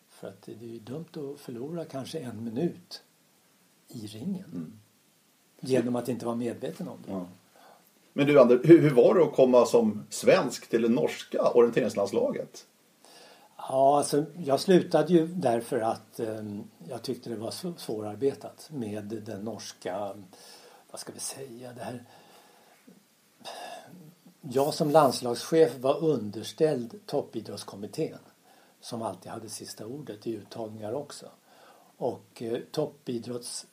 För att det är ju dumt att förlora kanske en minut i ringen. Mm. Genom att inte vara medveten om det. Ja. Men du Ander, hur, hur var det att komma som svensk till det norska orienteringslandslaget? Ja, alltså, jag slutade ju därför att eh, jag tyckte det var svårarbetat med den norska, vad ska vi säga, det här jag som landslagschef var underställd toppidrottskommittén som alltid hade sista ordet i uttagningar också. Och eh, toppidrotts...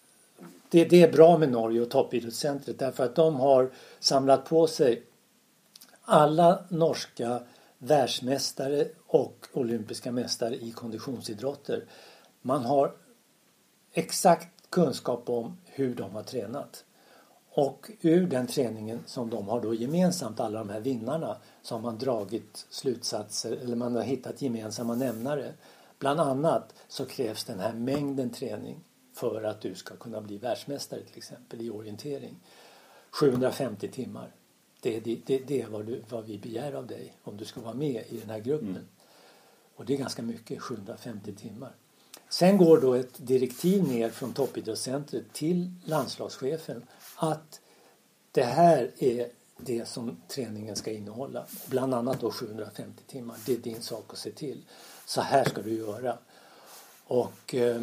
Det, det, är bra med Norge och toppidrottscentret därför att de har samlat på sig alla norska världsmästare och olympiska mästare i konditionsidrotter. Man har exakt kunskap om hur de har tränat. Och ur den träningen som de har då gemensamt, alla de här vinnarna, så har man dragit slutsatser eller man har hittat gemensamma nämnare. Bland annat så krävs den här mängden träning för att du ska kunna bli världsmästare till exempel i orientering. 750 timmar. Det, det, det, det är vad, du, vad, vi begär av dig om du ska vara med i den här gruppen. Mm. Och det är ganska mycket, 750 timmar. Sen går då ett direktiv ner från toppidrottscentret till landslagschefen att det här är det som träningen ska innehålla. Bland annat då 750 timmar. Det är din sak att se till. Så här ska du göra. Och eh,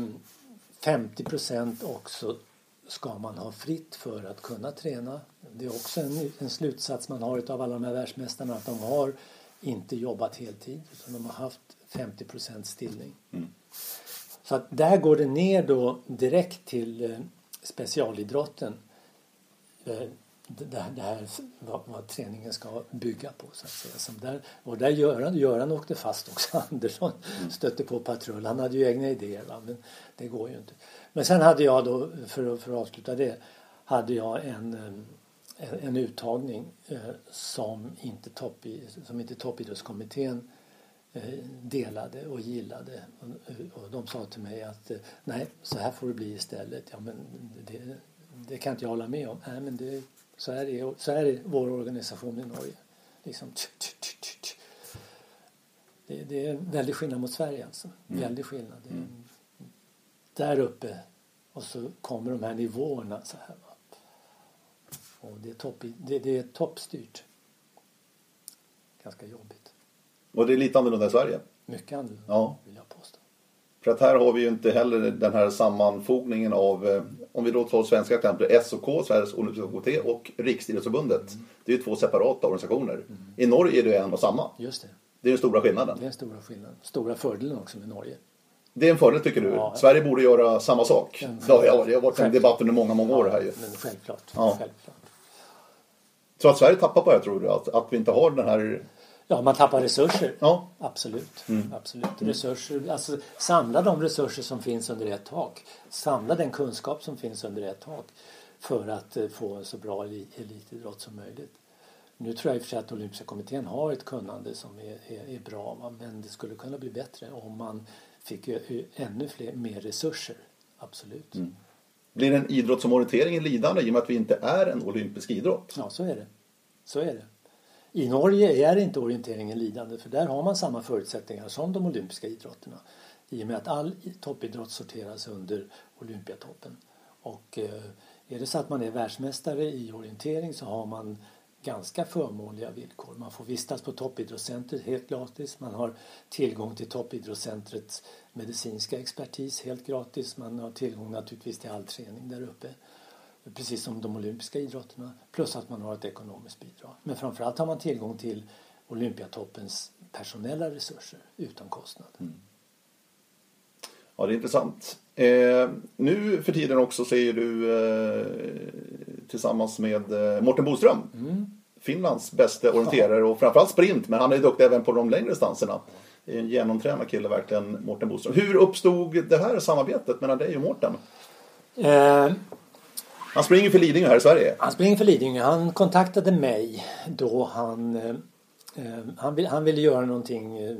50 procent också ska man ha fritt för att kunna träna. Det är också en, en slutsats man har av alla de här världsmästarna att de har inte jobbat heltid utan de har haft 50 procent stillning. Mm. Så att där går det ner då direkt till eh, specialidrotten. Eh, det här, det här vad, vad, träningen ska bygga på. Så att säga. Som där, och där Göran, Göran åkte fast också. [laughs] Andersson mm. stötte på patrull. Han hade ju egna idéer va? men det går ju inte. Men sen hade jag då, för, för att avsluta det, hade jag en, en, en uttagning eh, som inte, topp, som inte toppidrottskommittén eh, delade och gillade. Och, de sa till mig att eh, nej, så här får det bli istället. Ja, men det, det kan inte jag hålla med om. Nej, men det, så, är det, så är det vår organisation i Norge. Liksom, det, det är en väldig skillnad mot Sverige alltså. Mm. Väldig skillnad. Mm. Där uppe och så kommer de här nivåerna så här. Och det är, topp, det, det är toppstyrt. Ganska jobbigt. Och det är lite annorlunda i Sverige? Mycket annorlunda ja. För att här har vi ju inte heller den här sammanfogningen av, eh, om vi då tar svenska exempel, SOK, Sveriges Olympiska Kommitté och Riksidrottsförbundet. Mm. Det är ju två separata organisationer. Mm. I Norge är det en och samma. Just det. Det är den stora skillnaden. Det är den stora skillnaden. Stora fördelen också med Norge. Det är en fördel tycker du? Ja, Sverige borde göra samma sak? Ja, ja, det har varit en debatt under många, många år här ju. Men självklart. Ja. självklart. Så att Sverige tappar på det tror du? Att, att vi inte har den här Ja, man tappar resurser. Ja. Absolut. Mm. Absolut. Resurser, alltså, samla de resurser som finns under ett tak. Samla den kunskap som finns under ett tak för att eh, få en så bra elitidrott som möjligt. Nu tror jag i och för sig att Olympiska kommittén har ett kunnande som är, är, är bra men det skulle kunna bli bättre om man fick ännu fler, mer resurser. Absolut. Mm. Blir en idrott som orienteringen lidande i och med att vi inte är en olympisk idrott? Ja, så är det. Så är det. I Norge är inte orienteringen lidande för där har man samma förutsättningar som de olympiska idrotterna i och med att all toppidrott sorteras under Olympiatoppen. Och eh, är det så att man är världsmästare i orientering så har man ganska förmånliga villkor. Man får vistas på toppidrottscentret helt gratis. Man har tillgång till toppidrottscentrets medicinska expertis helt gratis. Man har tillgång naturligtvis till all träning där uppe. Precis som de olympiska idrotterna. Plus att man har ett ekonomiskt bidrag. Men framförallt har man tillgång till Olympiatoppens personella resurser utan kostnad. Mm. Ja, det är intressant. Eh, nu för tiden också så är du eh, tillsammans med eh, Mårten Boström. Mm. Finlands bästa orienterare och framförallt sprint, men han är duktig även på de längre distanserna. En genomtränad kille verkligen, Mårten Boström. Hur uppstod det här samarbetet mellan dig och Mårten? Eh, han springer för Lidingö här i Sverige. Han springer för Lidingö. Han kontaktade mig då han, eh, eh han, vill, han ville göra någonting eh,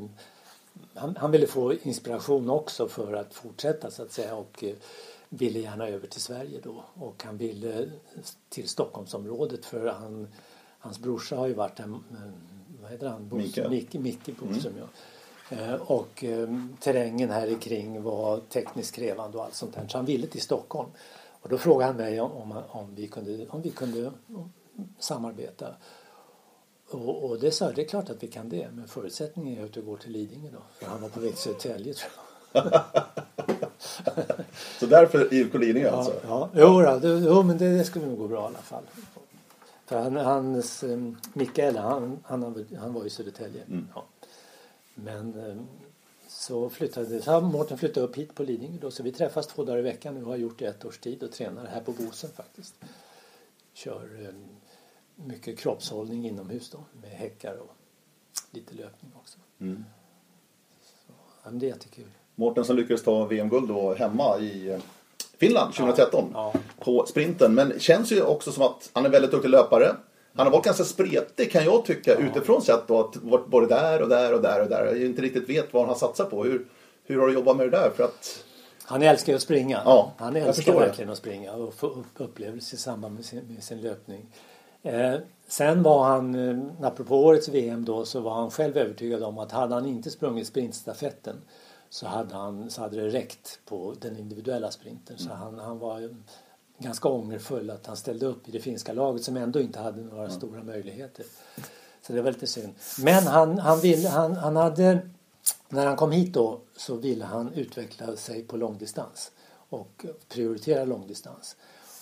han, han, ville få inspiration också för att fortsätta så att säga och eh, ville gärna över till Sverige då och han ville till Stockholmsområdet för han, hans brorsa har ju varit här, vad heter han? Micke, Micke Boström, ja. Eh, Och eh, terrängen här kring var tekniskt krävande och allt sånt där. Så han ville till Stockholm. Och då frågade han mig om, om, vi, kunde, om vi kunde samarbeta. Och, och det sa jag, det är klart att vi kan det. Men förutsättningen är att du går till Lidingö då. För han var på väg till Södertälje tror jag. [laughs] Så därför IFK Lidingö alltså? Ja, jo, då, det, jo men det, det skulle nog gå bra i alla fall. För han, hans, um, Mikael, han, han, han var i Södertälje. Ja. Men um, så flyttade så Mårten flyttade upp hit på Lidingö då, så vi träffas två dagar i veckan nu och har gjort det ett års tid och tränar här på Bosen faktiskt. Kör um, mycket kroppshållning inomhus då med häckar och lite löpning också. Mm. Så, ja, det är jättekul. Mårten som lyckades ta VM-guld då hemma i eh, Finland 2013 Ja. på sprinten. Men känns ju också som att han är väldigt duktig löpare. Han har varit ganska spretig kan jag tycka utifrån sett då. Att varit både där och där och där och där. Jag inte riktigt vet vad han satsar på. Hur, hur har du jobbat med det där? För att, Han älskar ju att springa. Ja, han älskar förstår det. verkligen att springa och få upp upplevelser i samband med sin, med sin löpning. Eh, sen var han, eh, apropå årets VM då, så var han själv övertygad om att hade han inte sprungit sprintstafetten så hade, han, så hade det räckt på den individuella sprinten. Mm. Så han, han var ganska ångerfull att han ställde upp i det finska laget som ändå inte hade några stora möjligheter. Så det var lite synd. Men han, han, ville, han, han hade, när han kom hit då så ville han utveckla sig på långdistans och prioritera långdistans.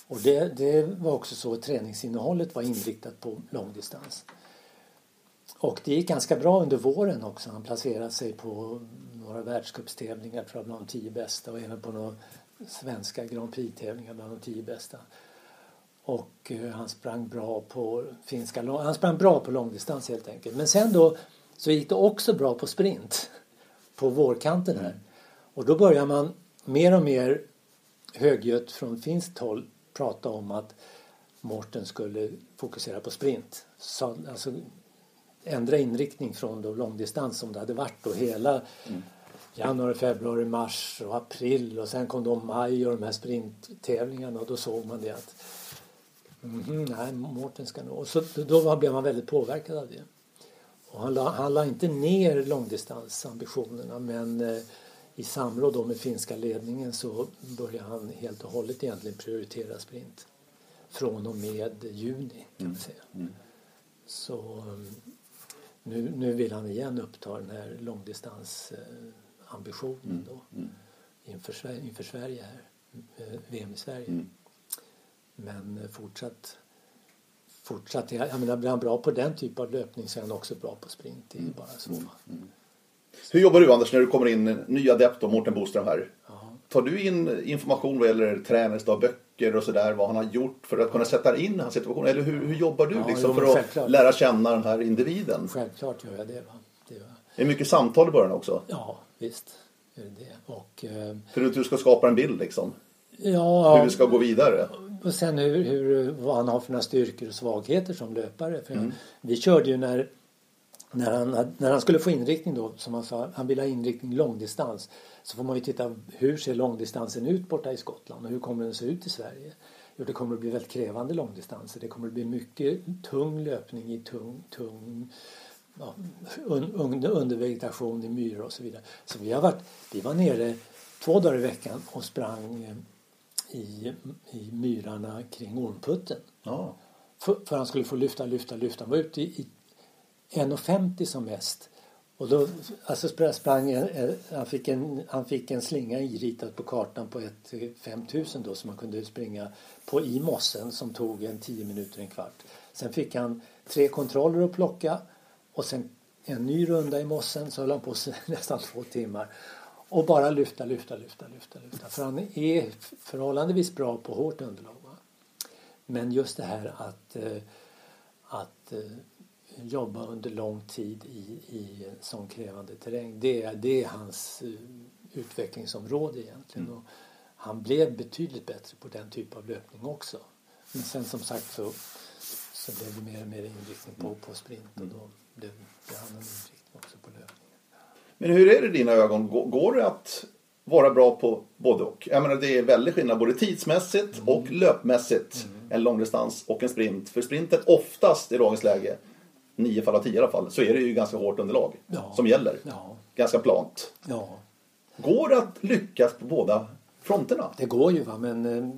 Och det, det var också så att träningsinnehållet var inriktat på långdistans. Och det gick ganska bra under våren också. Han placerade sig på några världscupstävlingar tror jag bland de tio bästa och även på några svenska Grand Prix-tävlingar bland de tio bästa. Och eh, han sprang bra på finska han sprang bra på långdistans helt enkelt. Men sen då så gick det också bra på sprint på vårkanten här. Och då börjar man mer och mer högljutt från finskt håll prata om att Mårten skulle fokusera på sprint. Så, alltså, ändra inriktning från då långdistans som det hade varit då hela mm januari, februari, mars och april och sen kom då maj och de här sprinttävlingarna och då såg man det att mhm, nej, Mårten ska nå. Och så, då blev man väldigt påverkad av det. Och han, la, han la inte ner långdistansambitionerna men eh, i samråd då med finska ledningen så började han helt och hållet egentligen prioritera sprint. Från och med juni kan man säga. Så um, nu, nu vill han igen uppta den här långdistansambitionen då inför, Sverige, inför Sverige här, eh, VM i Sverige. Men eh, fortsatt, fortsatt jag menar, blir han bra på den typen av löpning så är han också bra på sprint. Det är ju bara så. hur jobbar du Anders när du kommer in ny adept och Mårten Boström här? Tar du in information vad gäller träningsdag, böcker och sådär, vad han har gjort för att kunna sätta in hans situation? Eller hur, hur jobbar du Ja, liksom jo, för men att självklart. lära känna den här individen? Självklart gör jag det. Va? det. Det är mycket samtal i början också. Ja, visst är det det. Och, eh, För att du ska skapa en bild liksom. ja, Hur vi ska gå vidare. Och sen hur, hur, vad han har för några styrkor och svagheter som löpare. För Mm. Vi körde ju när, när, han, när han skulle få inriktning då, som han sa, han ville ha inriktning långdistans. Så får man ju titta, hur ser långdistansen ut borta i Skottland och hur kommer den se ut i Sverige? Jo, det kommer att bli väldigt krävande långdistanser. Det kommer att bli mycket tung löpning i tung, tung ja, un, under, undervegetation i myror och så vidare. Så vi, har varit, vi var nere två dagar i veckan och sprang eh, i, i myrarna kring Ormputten. Ja. För, för han skulle få lyfta, lyfta, lyfta. Han var ute i, i 1,50 som mest. Och då alltså sprang, en- en- han, fick en, han fick en slinga iritad på kartan på ett eh, 5000 då som man kunde springa på i mossen som tog en 10 minuter, en kvart. Sen fick han tre kontroller att plocka och sen en ny runda i mossen så höll han på sig [laughs] nästan två timmar. Och bara lyfta, lyfta, lyfta, lyfta, lyfta. För han är förhållandevis bra på hårt underlag. Va? Men just det här att, eh, att eh, jobba under lång tid i, i sån krävande terräng. Det, är- det är hans eh, utvecklingsområde egentligen. Och han blev betydligt bättre på den typen av löpning också. Men sen som sagt så, så blev det mer och mer inriktning på, på sprint och då blev det annan inriktning också på löpning. Men hur är det i dina ögon? Går, det att vara bra på både och. Jag menar, det är väldigt skillnad både tidsmässigt Mm. och löpmässigt. En långdistans och en sprint. För sprinten oftast i dagens läge, nio fall av tio i alla fall, så är det ju ganska hårt underlag Ja. som gäller. Ja, Ganska plant. ja. Går det att lyckas på båda fronterna? Det går ju va, men eh,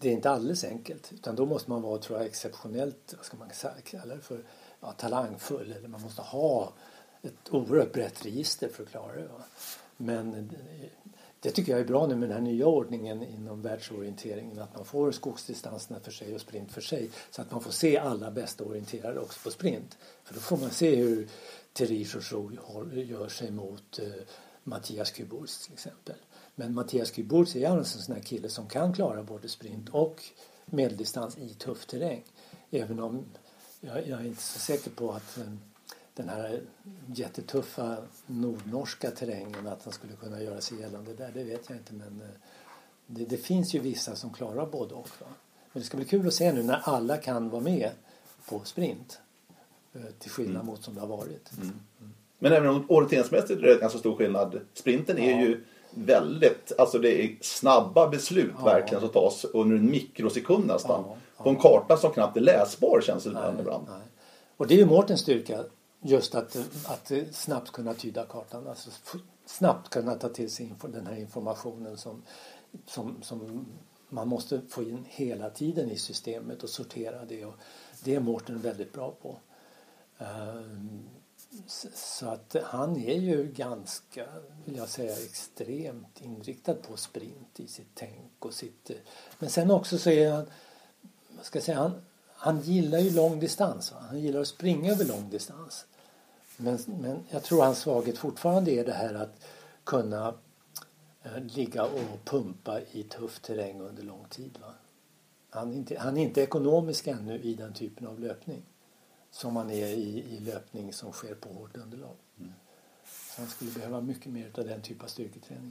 det är inte alldeles enkelt. Utan då måste man vara, tror jag, exceptionellt, vad ska man kalla det för, ja, talangfull. Eller man måste ha ett oerhört brett register för att klara det. Va? Men det tycker jag är bra nu med den här nya ordningen inom världsorienteringen. Att man får skogsdistanserna för sig och sprint för sig. Så att man får se alla bästa orienterare också på sprint. För då får man se hur Thierry Chouchou gör sig mot eh, Mattias Kuburz till exempel. Men Mattias Kuburz är alltså en sån här kille som kan klara både sprint och medeldistans i tuff terräng. Även om jag, jag är inte så säker på att eh, den här jättetuffa nordnorska terrängen att han skulle kunna göra sig gällande där, det vet jag inte. Men eh, det, det finns ju vissa som klarar både och. Va? Men det ska bli kul att se nu när alla kan vara med på sprint. eh, Till skillnad mot som det har varit. Men även om orienteringsmässigt är det ganska stor skillnad. Sprinten är Ja. ju väldigt, alltså det är snabba beslut Ja. verkligen som tas under en mikrosekund nästan. Ja. På en karta som knappt är läsbar känns det ibland. ibland. Nej. Och det är ju Mårtens styrka. Just att, att snabbt kunna tyda kartan. Alltså snabbt kunna ta till sig den här informationen som, som, som man måste få in hela tiden i systemet och sortera det. Och det är Mårten väldigt bra på. Ehm, Så att han är ju ganska, vill jag säga, extremt inriktad på sprint i sitt tänk och sitt... Men sen också så är han, ska säga, han, han gillar ju lång distans. Va? Han gillar att springa över lång distans. Men, men jag tror hans svaghet fortfarande är det här att kunna eh, ligga och pumpa i tuff terräng under lång tid. Va? Han, är inte, han är inte ekonomisk ännu i den typen av löpning som man är i, i löpning som sker på hårt underlag. Så han skulle behöva mycket mer av den typen av styrketräning.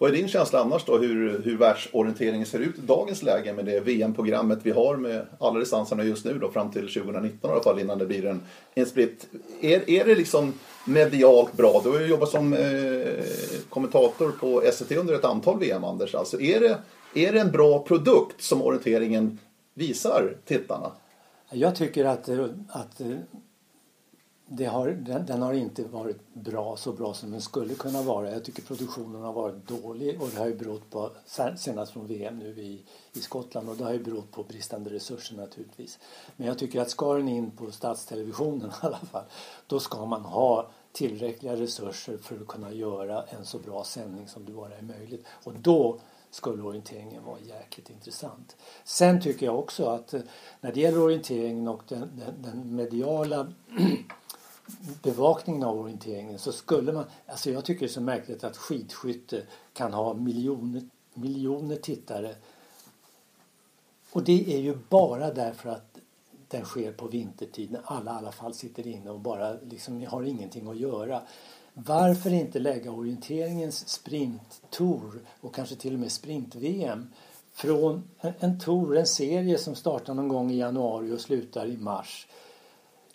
Vad är din känsla annars då hur, hur världsorienteringen ser ut i dagens läge med det VM-programmet vi har med alla distanserna just nu då fram till 2019 i alla fall innan det blir en, en split. Är, är det liksom medialt bra? Du har ju jobbat som eh, kommentator på SVT under ett antal VM Anders. Alltså är det, är det en bra produkt som orienteringen visar tittarna? Jag tycker att, att har, den, den har inte varit bra så bra som den skulle kunna vara. Jag tycker produktionen har varit dålig och det har ju berott på, senast från VM nu i, i Skottland och det har ju berott på bristande resurser naturligtvis. Men jag tycker att ska den in på statstelevisionen [laughs] i alla fall då ska man ha tillräckliga resurser för att kunna göra en så bra sändning som det bara är möjligt. Och då skulle orienteringen vara jäkligt intressant. Sen tycker jag också att eh, när det gäller orienteringen och den, den, den mediala [clears throat] bevakningen av orienteringen så skulle man, alltså jag tycker det är så märkligt att skidskytte kan ha miljoner, miljoner tittare och det är ju bara därför att den sker på vintertid när alla i alla fall sitter inne och bara liksom har ingenting att göra. Varför inte lägga orienteringens sprinttour och kanske till och med sprint-VM från en, en tour, en serie som startar någon gång i januari och slutar i mars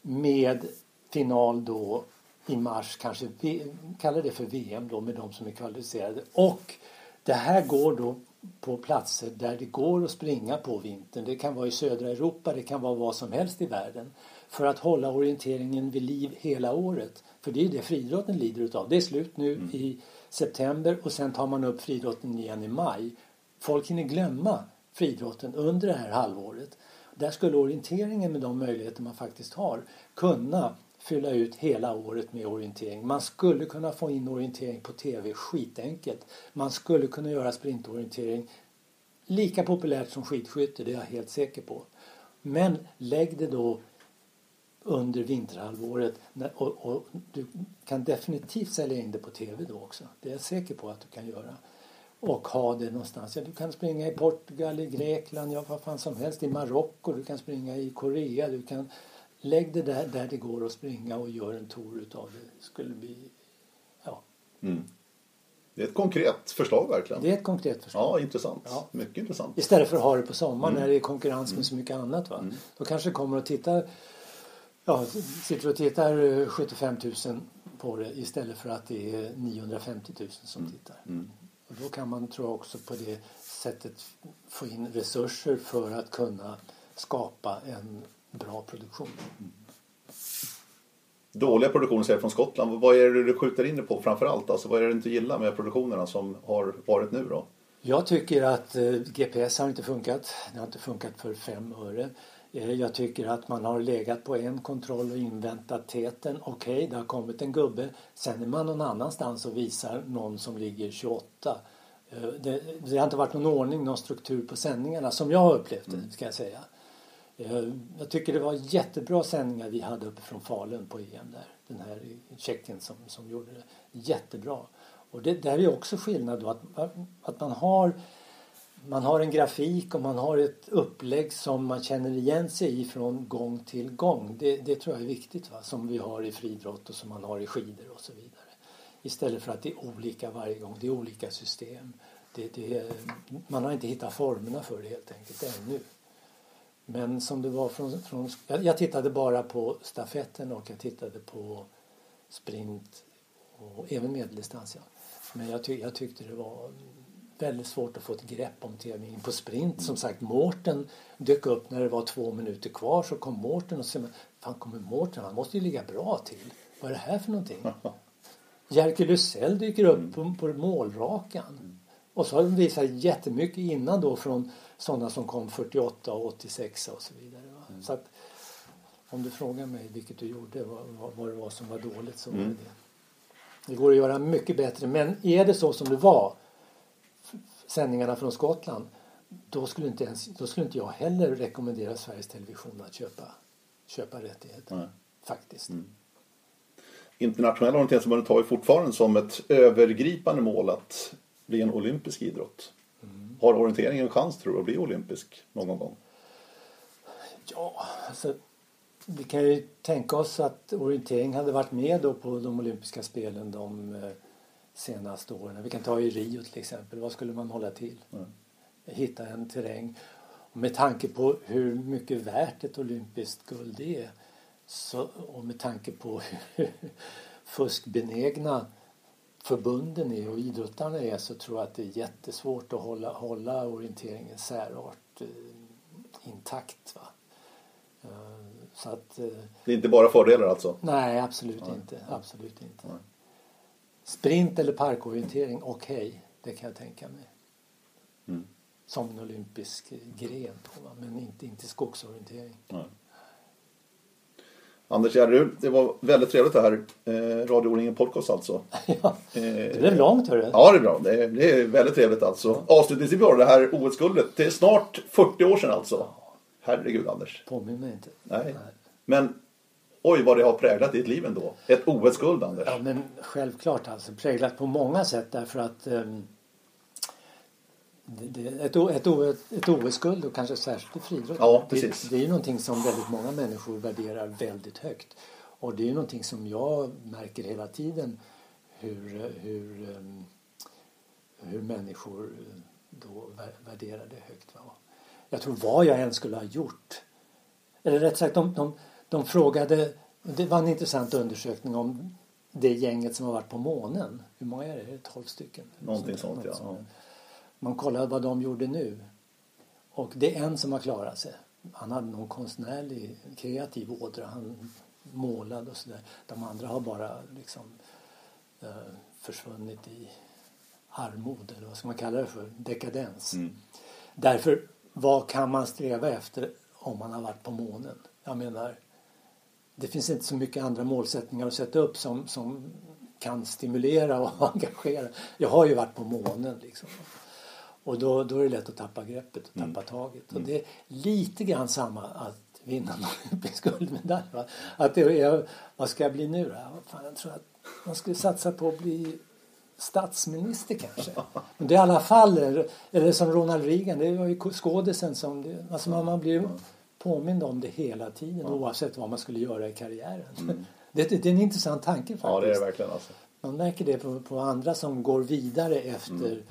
med final då i mars, kanske V- kalla det för VM då med de som är kvalificerade. Och det här går då på platser där det går att springa på vintern. Det kan vara i södra Europa, det kan vara vad som helst i världen. För att hålla orienteringen vid liv hela året. För det är det friidrotten lider utav. Det är slut nu i september och sen tar man upp friidrotten igen i maj. Folk hinner glömma friidrotten under det här halvåret. Där skulle orienteringen med de möjligheter man faktiskt har kunna fylla ut hela året med orientering. Man skulle kunna få in orientering på tv skitenkelt. Man skulle kunna göra sprintorientering lika populärt som skidskytte, det är jag helt säker på. Men lägg det då under vinterhalvåret och, och du kan definitivt sälja in det på tv då också. Det är jag säker på att du kan göra. Och ha det någonstans. Ja, du kan springa i Portugal, i Grekland, ja vad fan som helst, i Marocko, du kan springa i Korea, du kan lägg det där, där det går att springa och gör en tour utav det. Skulle bli, ja, Det är ett konkret förslag verkligen. det är ett konkret förslag. Ja, intressant. Ja. Mycket intressant. Istället för att ha det på sommaren när det är konkurrens med så mycket annat. Va? Då kanske kommer att titta Ja, sitter och tittar 75 000 på det istället för att det är 950 000 som mm. tittar. Mm. Och då kan man tror jag också på det sättet få in resurser för att kunna skapa en bra produktion. Mm. Dåliga produktioner säger från Skottland. Vad är det du skjuter in dig på framför allt? Alltså, vad är det du inte gillar med produktionerna som har varit nu då? Jag tycker att eh, GPS har inte funkat. Det har inte funkat för fem öre. Eh, jag tycker att man har legat på en kontroll och inväntat täten. Okej, okay, det har kommit en gubbe. Sen är man någon annanstans och visar någon som ligger 28. Eh, det, det har inte varit någon ordning, någon struktur på sändningarna som jag har upplevt det, ska jag säga. Eh, jag tycker det var jättebra sändningar vi hade uppe från Falun på EM där. Den här Tjeckien som, som gjorde det. Jättebra. Och det där är också skillnad då att, att man har man har en grafik och man har ett upplägg som man känner igen sig i från gång till gång. Det, det tror jag är viktigt va? som vi har i friidrott och som man har i skidor och så vidare. Istället för att det är olika varje gång, det är olika system. Det, det, man har inte hittat formerna för det helt enkelt ännu. Men som det var från, från jag tittade bara på stafetten och jag tittade på sprint och även medeldistans. Ja. Men jag, tyck, jag tyckte det var väldigt svårt att få ett grepp om tävlingen på sprint. Som sagt, Mårten dök upp när det var två minuter kvar så kom Mårten och sa Fan kommer Mårten? Han måste ju ligga bra till. Vad är det här för någonting? [laughs] Jerker Lysell dyker upp på, på målrakan. Och så har de visat jättemycket innan då från sådana som kom 48 och 86 och så vidare. Mm. Så att, om du frågar mig vilket du gjorde, vad, vad, det var som var dåligt så var det mm. det. Det går att göra mycket bättre men är det så som det var sändningarna från Skottland då skulle inte, ens, då skulle inte jag heller rekommendera Sveriges Television att köpa, köpa rättigheter. Nej. Faktiskt. Mm. Internationella orienteringsförbundet har ju fortfarande som ett övergripande mål att bli en olympisk idrott. Mm. Har orienteringen en chans tror du att bli olympisk någon gång? Ja, alltså vi kan ju tänka oss att orientering hade varit med då på de olympiska spelen de eh, senaste åren. Vi kan ta i Rio till exempel. Vad skulle man hålla till? Mm. Hitta en terräng. Och med tanke på hur mycket värt ett olympiskt guld är så, och med tanke på hur [laughs] fuskbenägna förbunden är och idrottarna är så tror jag att det är jättesvårt att hålla, hålla orienteringens särart eh, intakt. Va? Eh, så att, eh, det är inte bara fördelar alltså? Nej, absolut nej. inte. Absolut inte. Nej. Sprint eller parkorientering, okej, okay, det kan jag tänka mig. Mm. Som en olympisk gren, men inte, inte skogsorientering. Nej. Anders Järryd, det var väldigt trevligt det här. Eh, Radio Podcast alltså. [laughs] ja, det blev långt hörru. Ja, det är bra. Det är, det är väldigt trevligt alltså. Ja. Avslutningsvis har det här OS-guldet. Det är snart 40 år sedan alltså. Herregud Anders. Påminn mig inte. Nej. Nej. Men oj vad det har präglat ditt liv ändå. Ett OS-guld Anders. Ja men självklart alltså. Präglat på många sätt därför att um, ett, ett, ett OS-guld och kanske särskilt i friidrott. Ja, precis. Det, det är ju någonting som väldigt många människor värderar väldigt högt. Och det är ju någonting som jag märker hela tiden hur, hur, um, hur människor då värderar det högt. Va? Jag tror vad jag än skulle ha gjort. Eller rätt sagt, de, de, de frågade, det var en intressant undersökning om det gänget som har varit på månen. Hur många är det? 12 stycken? Någonting sånt, sånt ja. Man kollade vad de gjorde nu. Och det är en som har klarat sig. Han hade någon konstnärlig, kreativ ådra. Han målade och sådär. De andra har bara liksom eh, försvunnit i armod eller vad ska man kalla det för? Dekadens. Mm. Därför, vad kan man sträva efter om man har varit på månen? Jag menar, det finns inte så mycket andra målsättningar att sätta upp som, som kan stimulera och [laughs] engagera. Jag har ju varit på månen liksom. Och då, då är det lätt att tappa greppet och tappa mm. taget. Och mm. det är lite grann samma att vinna en olympisk guldmedalj. Att det är, vad ska jag bli nu då? Fan, jag tror att man skulle satsa på att bli statsminister kanske. [laughs] Men det är i alla fall, eller som Ronald Reagan, det var ju skådisen som, det, alltså man, man blir påmind om det hela tiden ja. oavsett vad man skulle göra i karriären. Mm. [laughs] Det, det, är en intressant tanke faktiskt. Ja det är det verkligen alltså. Man märker det på, på andra som går vidare efter mm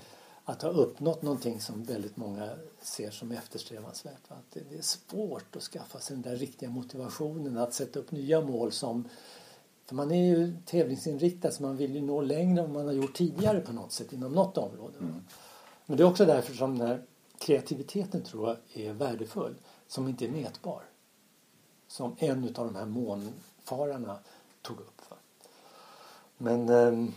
att ha uppnått någonting som väldigt många ser som eftersträvansvärt. Va? Att det är svårt att skaffa sig den där riktiga motivationen att sätta upp nya mål som för man är ju tävlingsinriktad så man vill ju nå längre än man har gjort tidigare på något sätt inom något område. Mm. Men det är också därför som den här kreativiteten tror jag är värdefull som inte är mätbar. Som en av de här månfararna tog upp. Va? Men eh,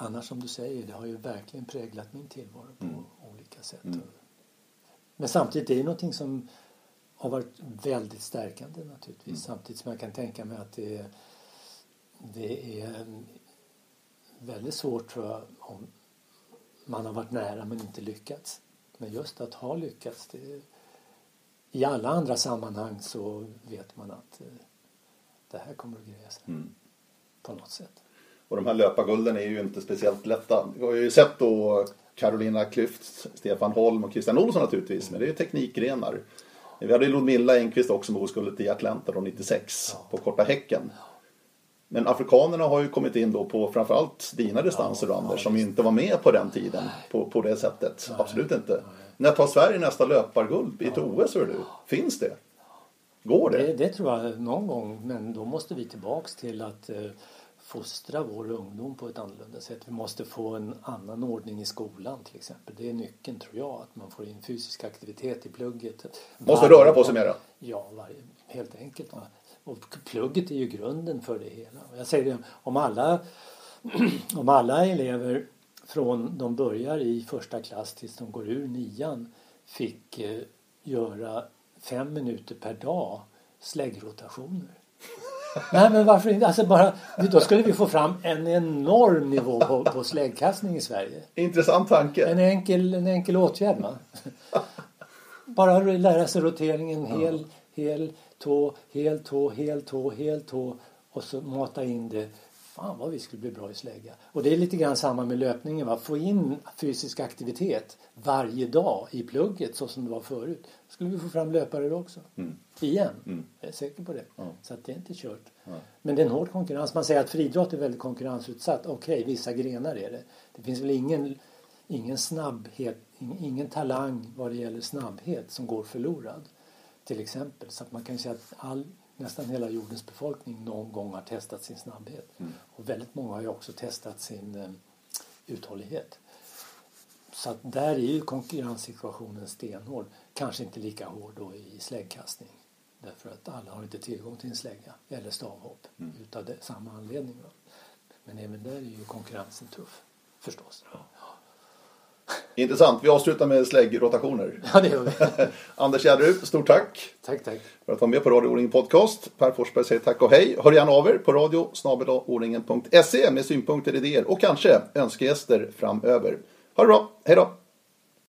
annars som du säger, det har ju verkligen präglat min tillvaro på mm. olika sätt. Mm. Men samtidigt, det är någonting som har varit väldigt stärkande naturligtvis. Mm. Samtidigt som jag kan tänka mig att det, det är väldigt svårt tror jag om man har varit nära men inte lyckats. Men just att ha lyckats, det, i alla andra sammanhang så vet man att eh, det här kommer att greja sig. Mm. På något sätt. Och de här löpargulden är ju inte speciellt lätta. Vi har ju sett då Carolina Klüft, Stefan Holm och Christian Olsson naturligtvis. Men det är teknikgrenar. Vi hade Ludmilla Engqvist också med oskuldet i Atlanta då 96 ja. på korta häcken. Men afrikanerna har ju kommit in då på framförallt dina distanser ja, Anders, ja, som inte var med på den tiden på, på det sättet. Nej, Absolut inte. Nej. När tar Sverige nästa löparguld i ett OS, hör du? Finns det? Går det? det? det? tror jag någon gång, men då måste vi tillbaks till att eh, fostra vår ungdom på ett annorlunda sätt. Vi måste få en annan ordning i skolan till exempel. Det är nyckeln tror jag, att man får in fysisk aktivitet i plugget. Måste röra på sig mera? Ja, varje, helt enkelt. Och plugget är ju grunden för det hela. Jag säger det, om alla, [clears throat] om alla elever från de börjar i första klass tills de går ur nian fick eh, göra fem minuter per dag släggrotationer. Nej men varför inte? Alltså bara, då skulle vi få fram en enorm nivå på, på släggkastning i Sverige. Intressant tanke. En enkel, en enkel åtgärd va? Bara lära sig roteringen hel, hel tå, hel tå, hel tå, hel tå och så mata in det. Fan vad vi skulle bli bra i slägga. Och det är lite grann samma med löpningen. Va? Få in fysisk aktivitet varje dag i plugget så som det var förut. Då skulle vi få fram löpare också. Mm. Igen. Mm. Jag är säker på det. Mm. Så att det är inte kört. Men det är en hård konkurrens. Man säger att friidrott är väldigt konkurrensutsatt. Okej, okay, vissa grenar är det. Det finns väl ingen, ingen snabbhet, ingen talang vad det gäller snabbhet som går förlorad till exempel. Så att man kan säga att all, nästan hela jordens befolkning någon gång har testat sin snabbhet. Mm. Och väldigt många har ju också testat sin eh, uthållighet. Så att där är ju konkurrenssituationen stenhård. Kanske inte lika hård då i släggkastning. Därför att alla har inte tillgång till en slägga eller stavhopp mm. utav det, samma anledning. Då. Men även där är ju konkurrensen tuff förstås. Ja. Intressant. Vi avslutar med släggrotationer. [laughs] Ja, det gör vi. [laughs] Anders Gärderud, stort tack. Tack, tack. För att vara med på Radio O-ringen Podcast. Per Forsberg säger tack och hej. Hör gärna av er på radio med synpunkter, idéer och kanske önskegäster framöver. Ha det bra. Hej då.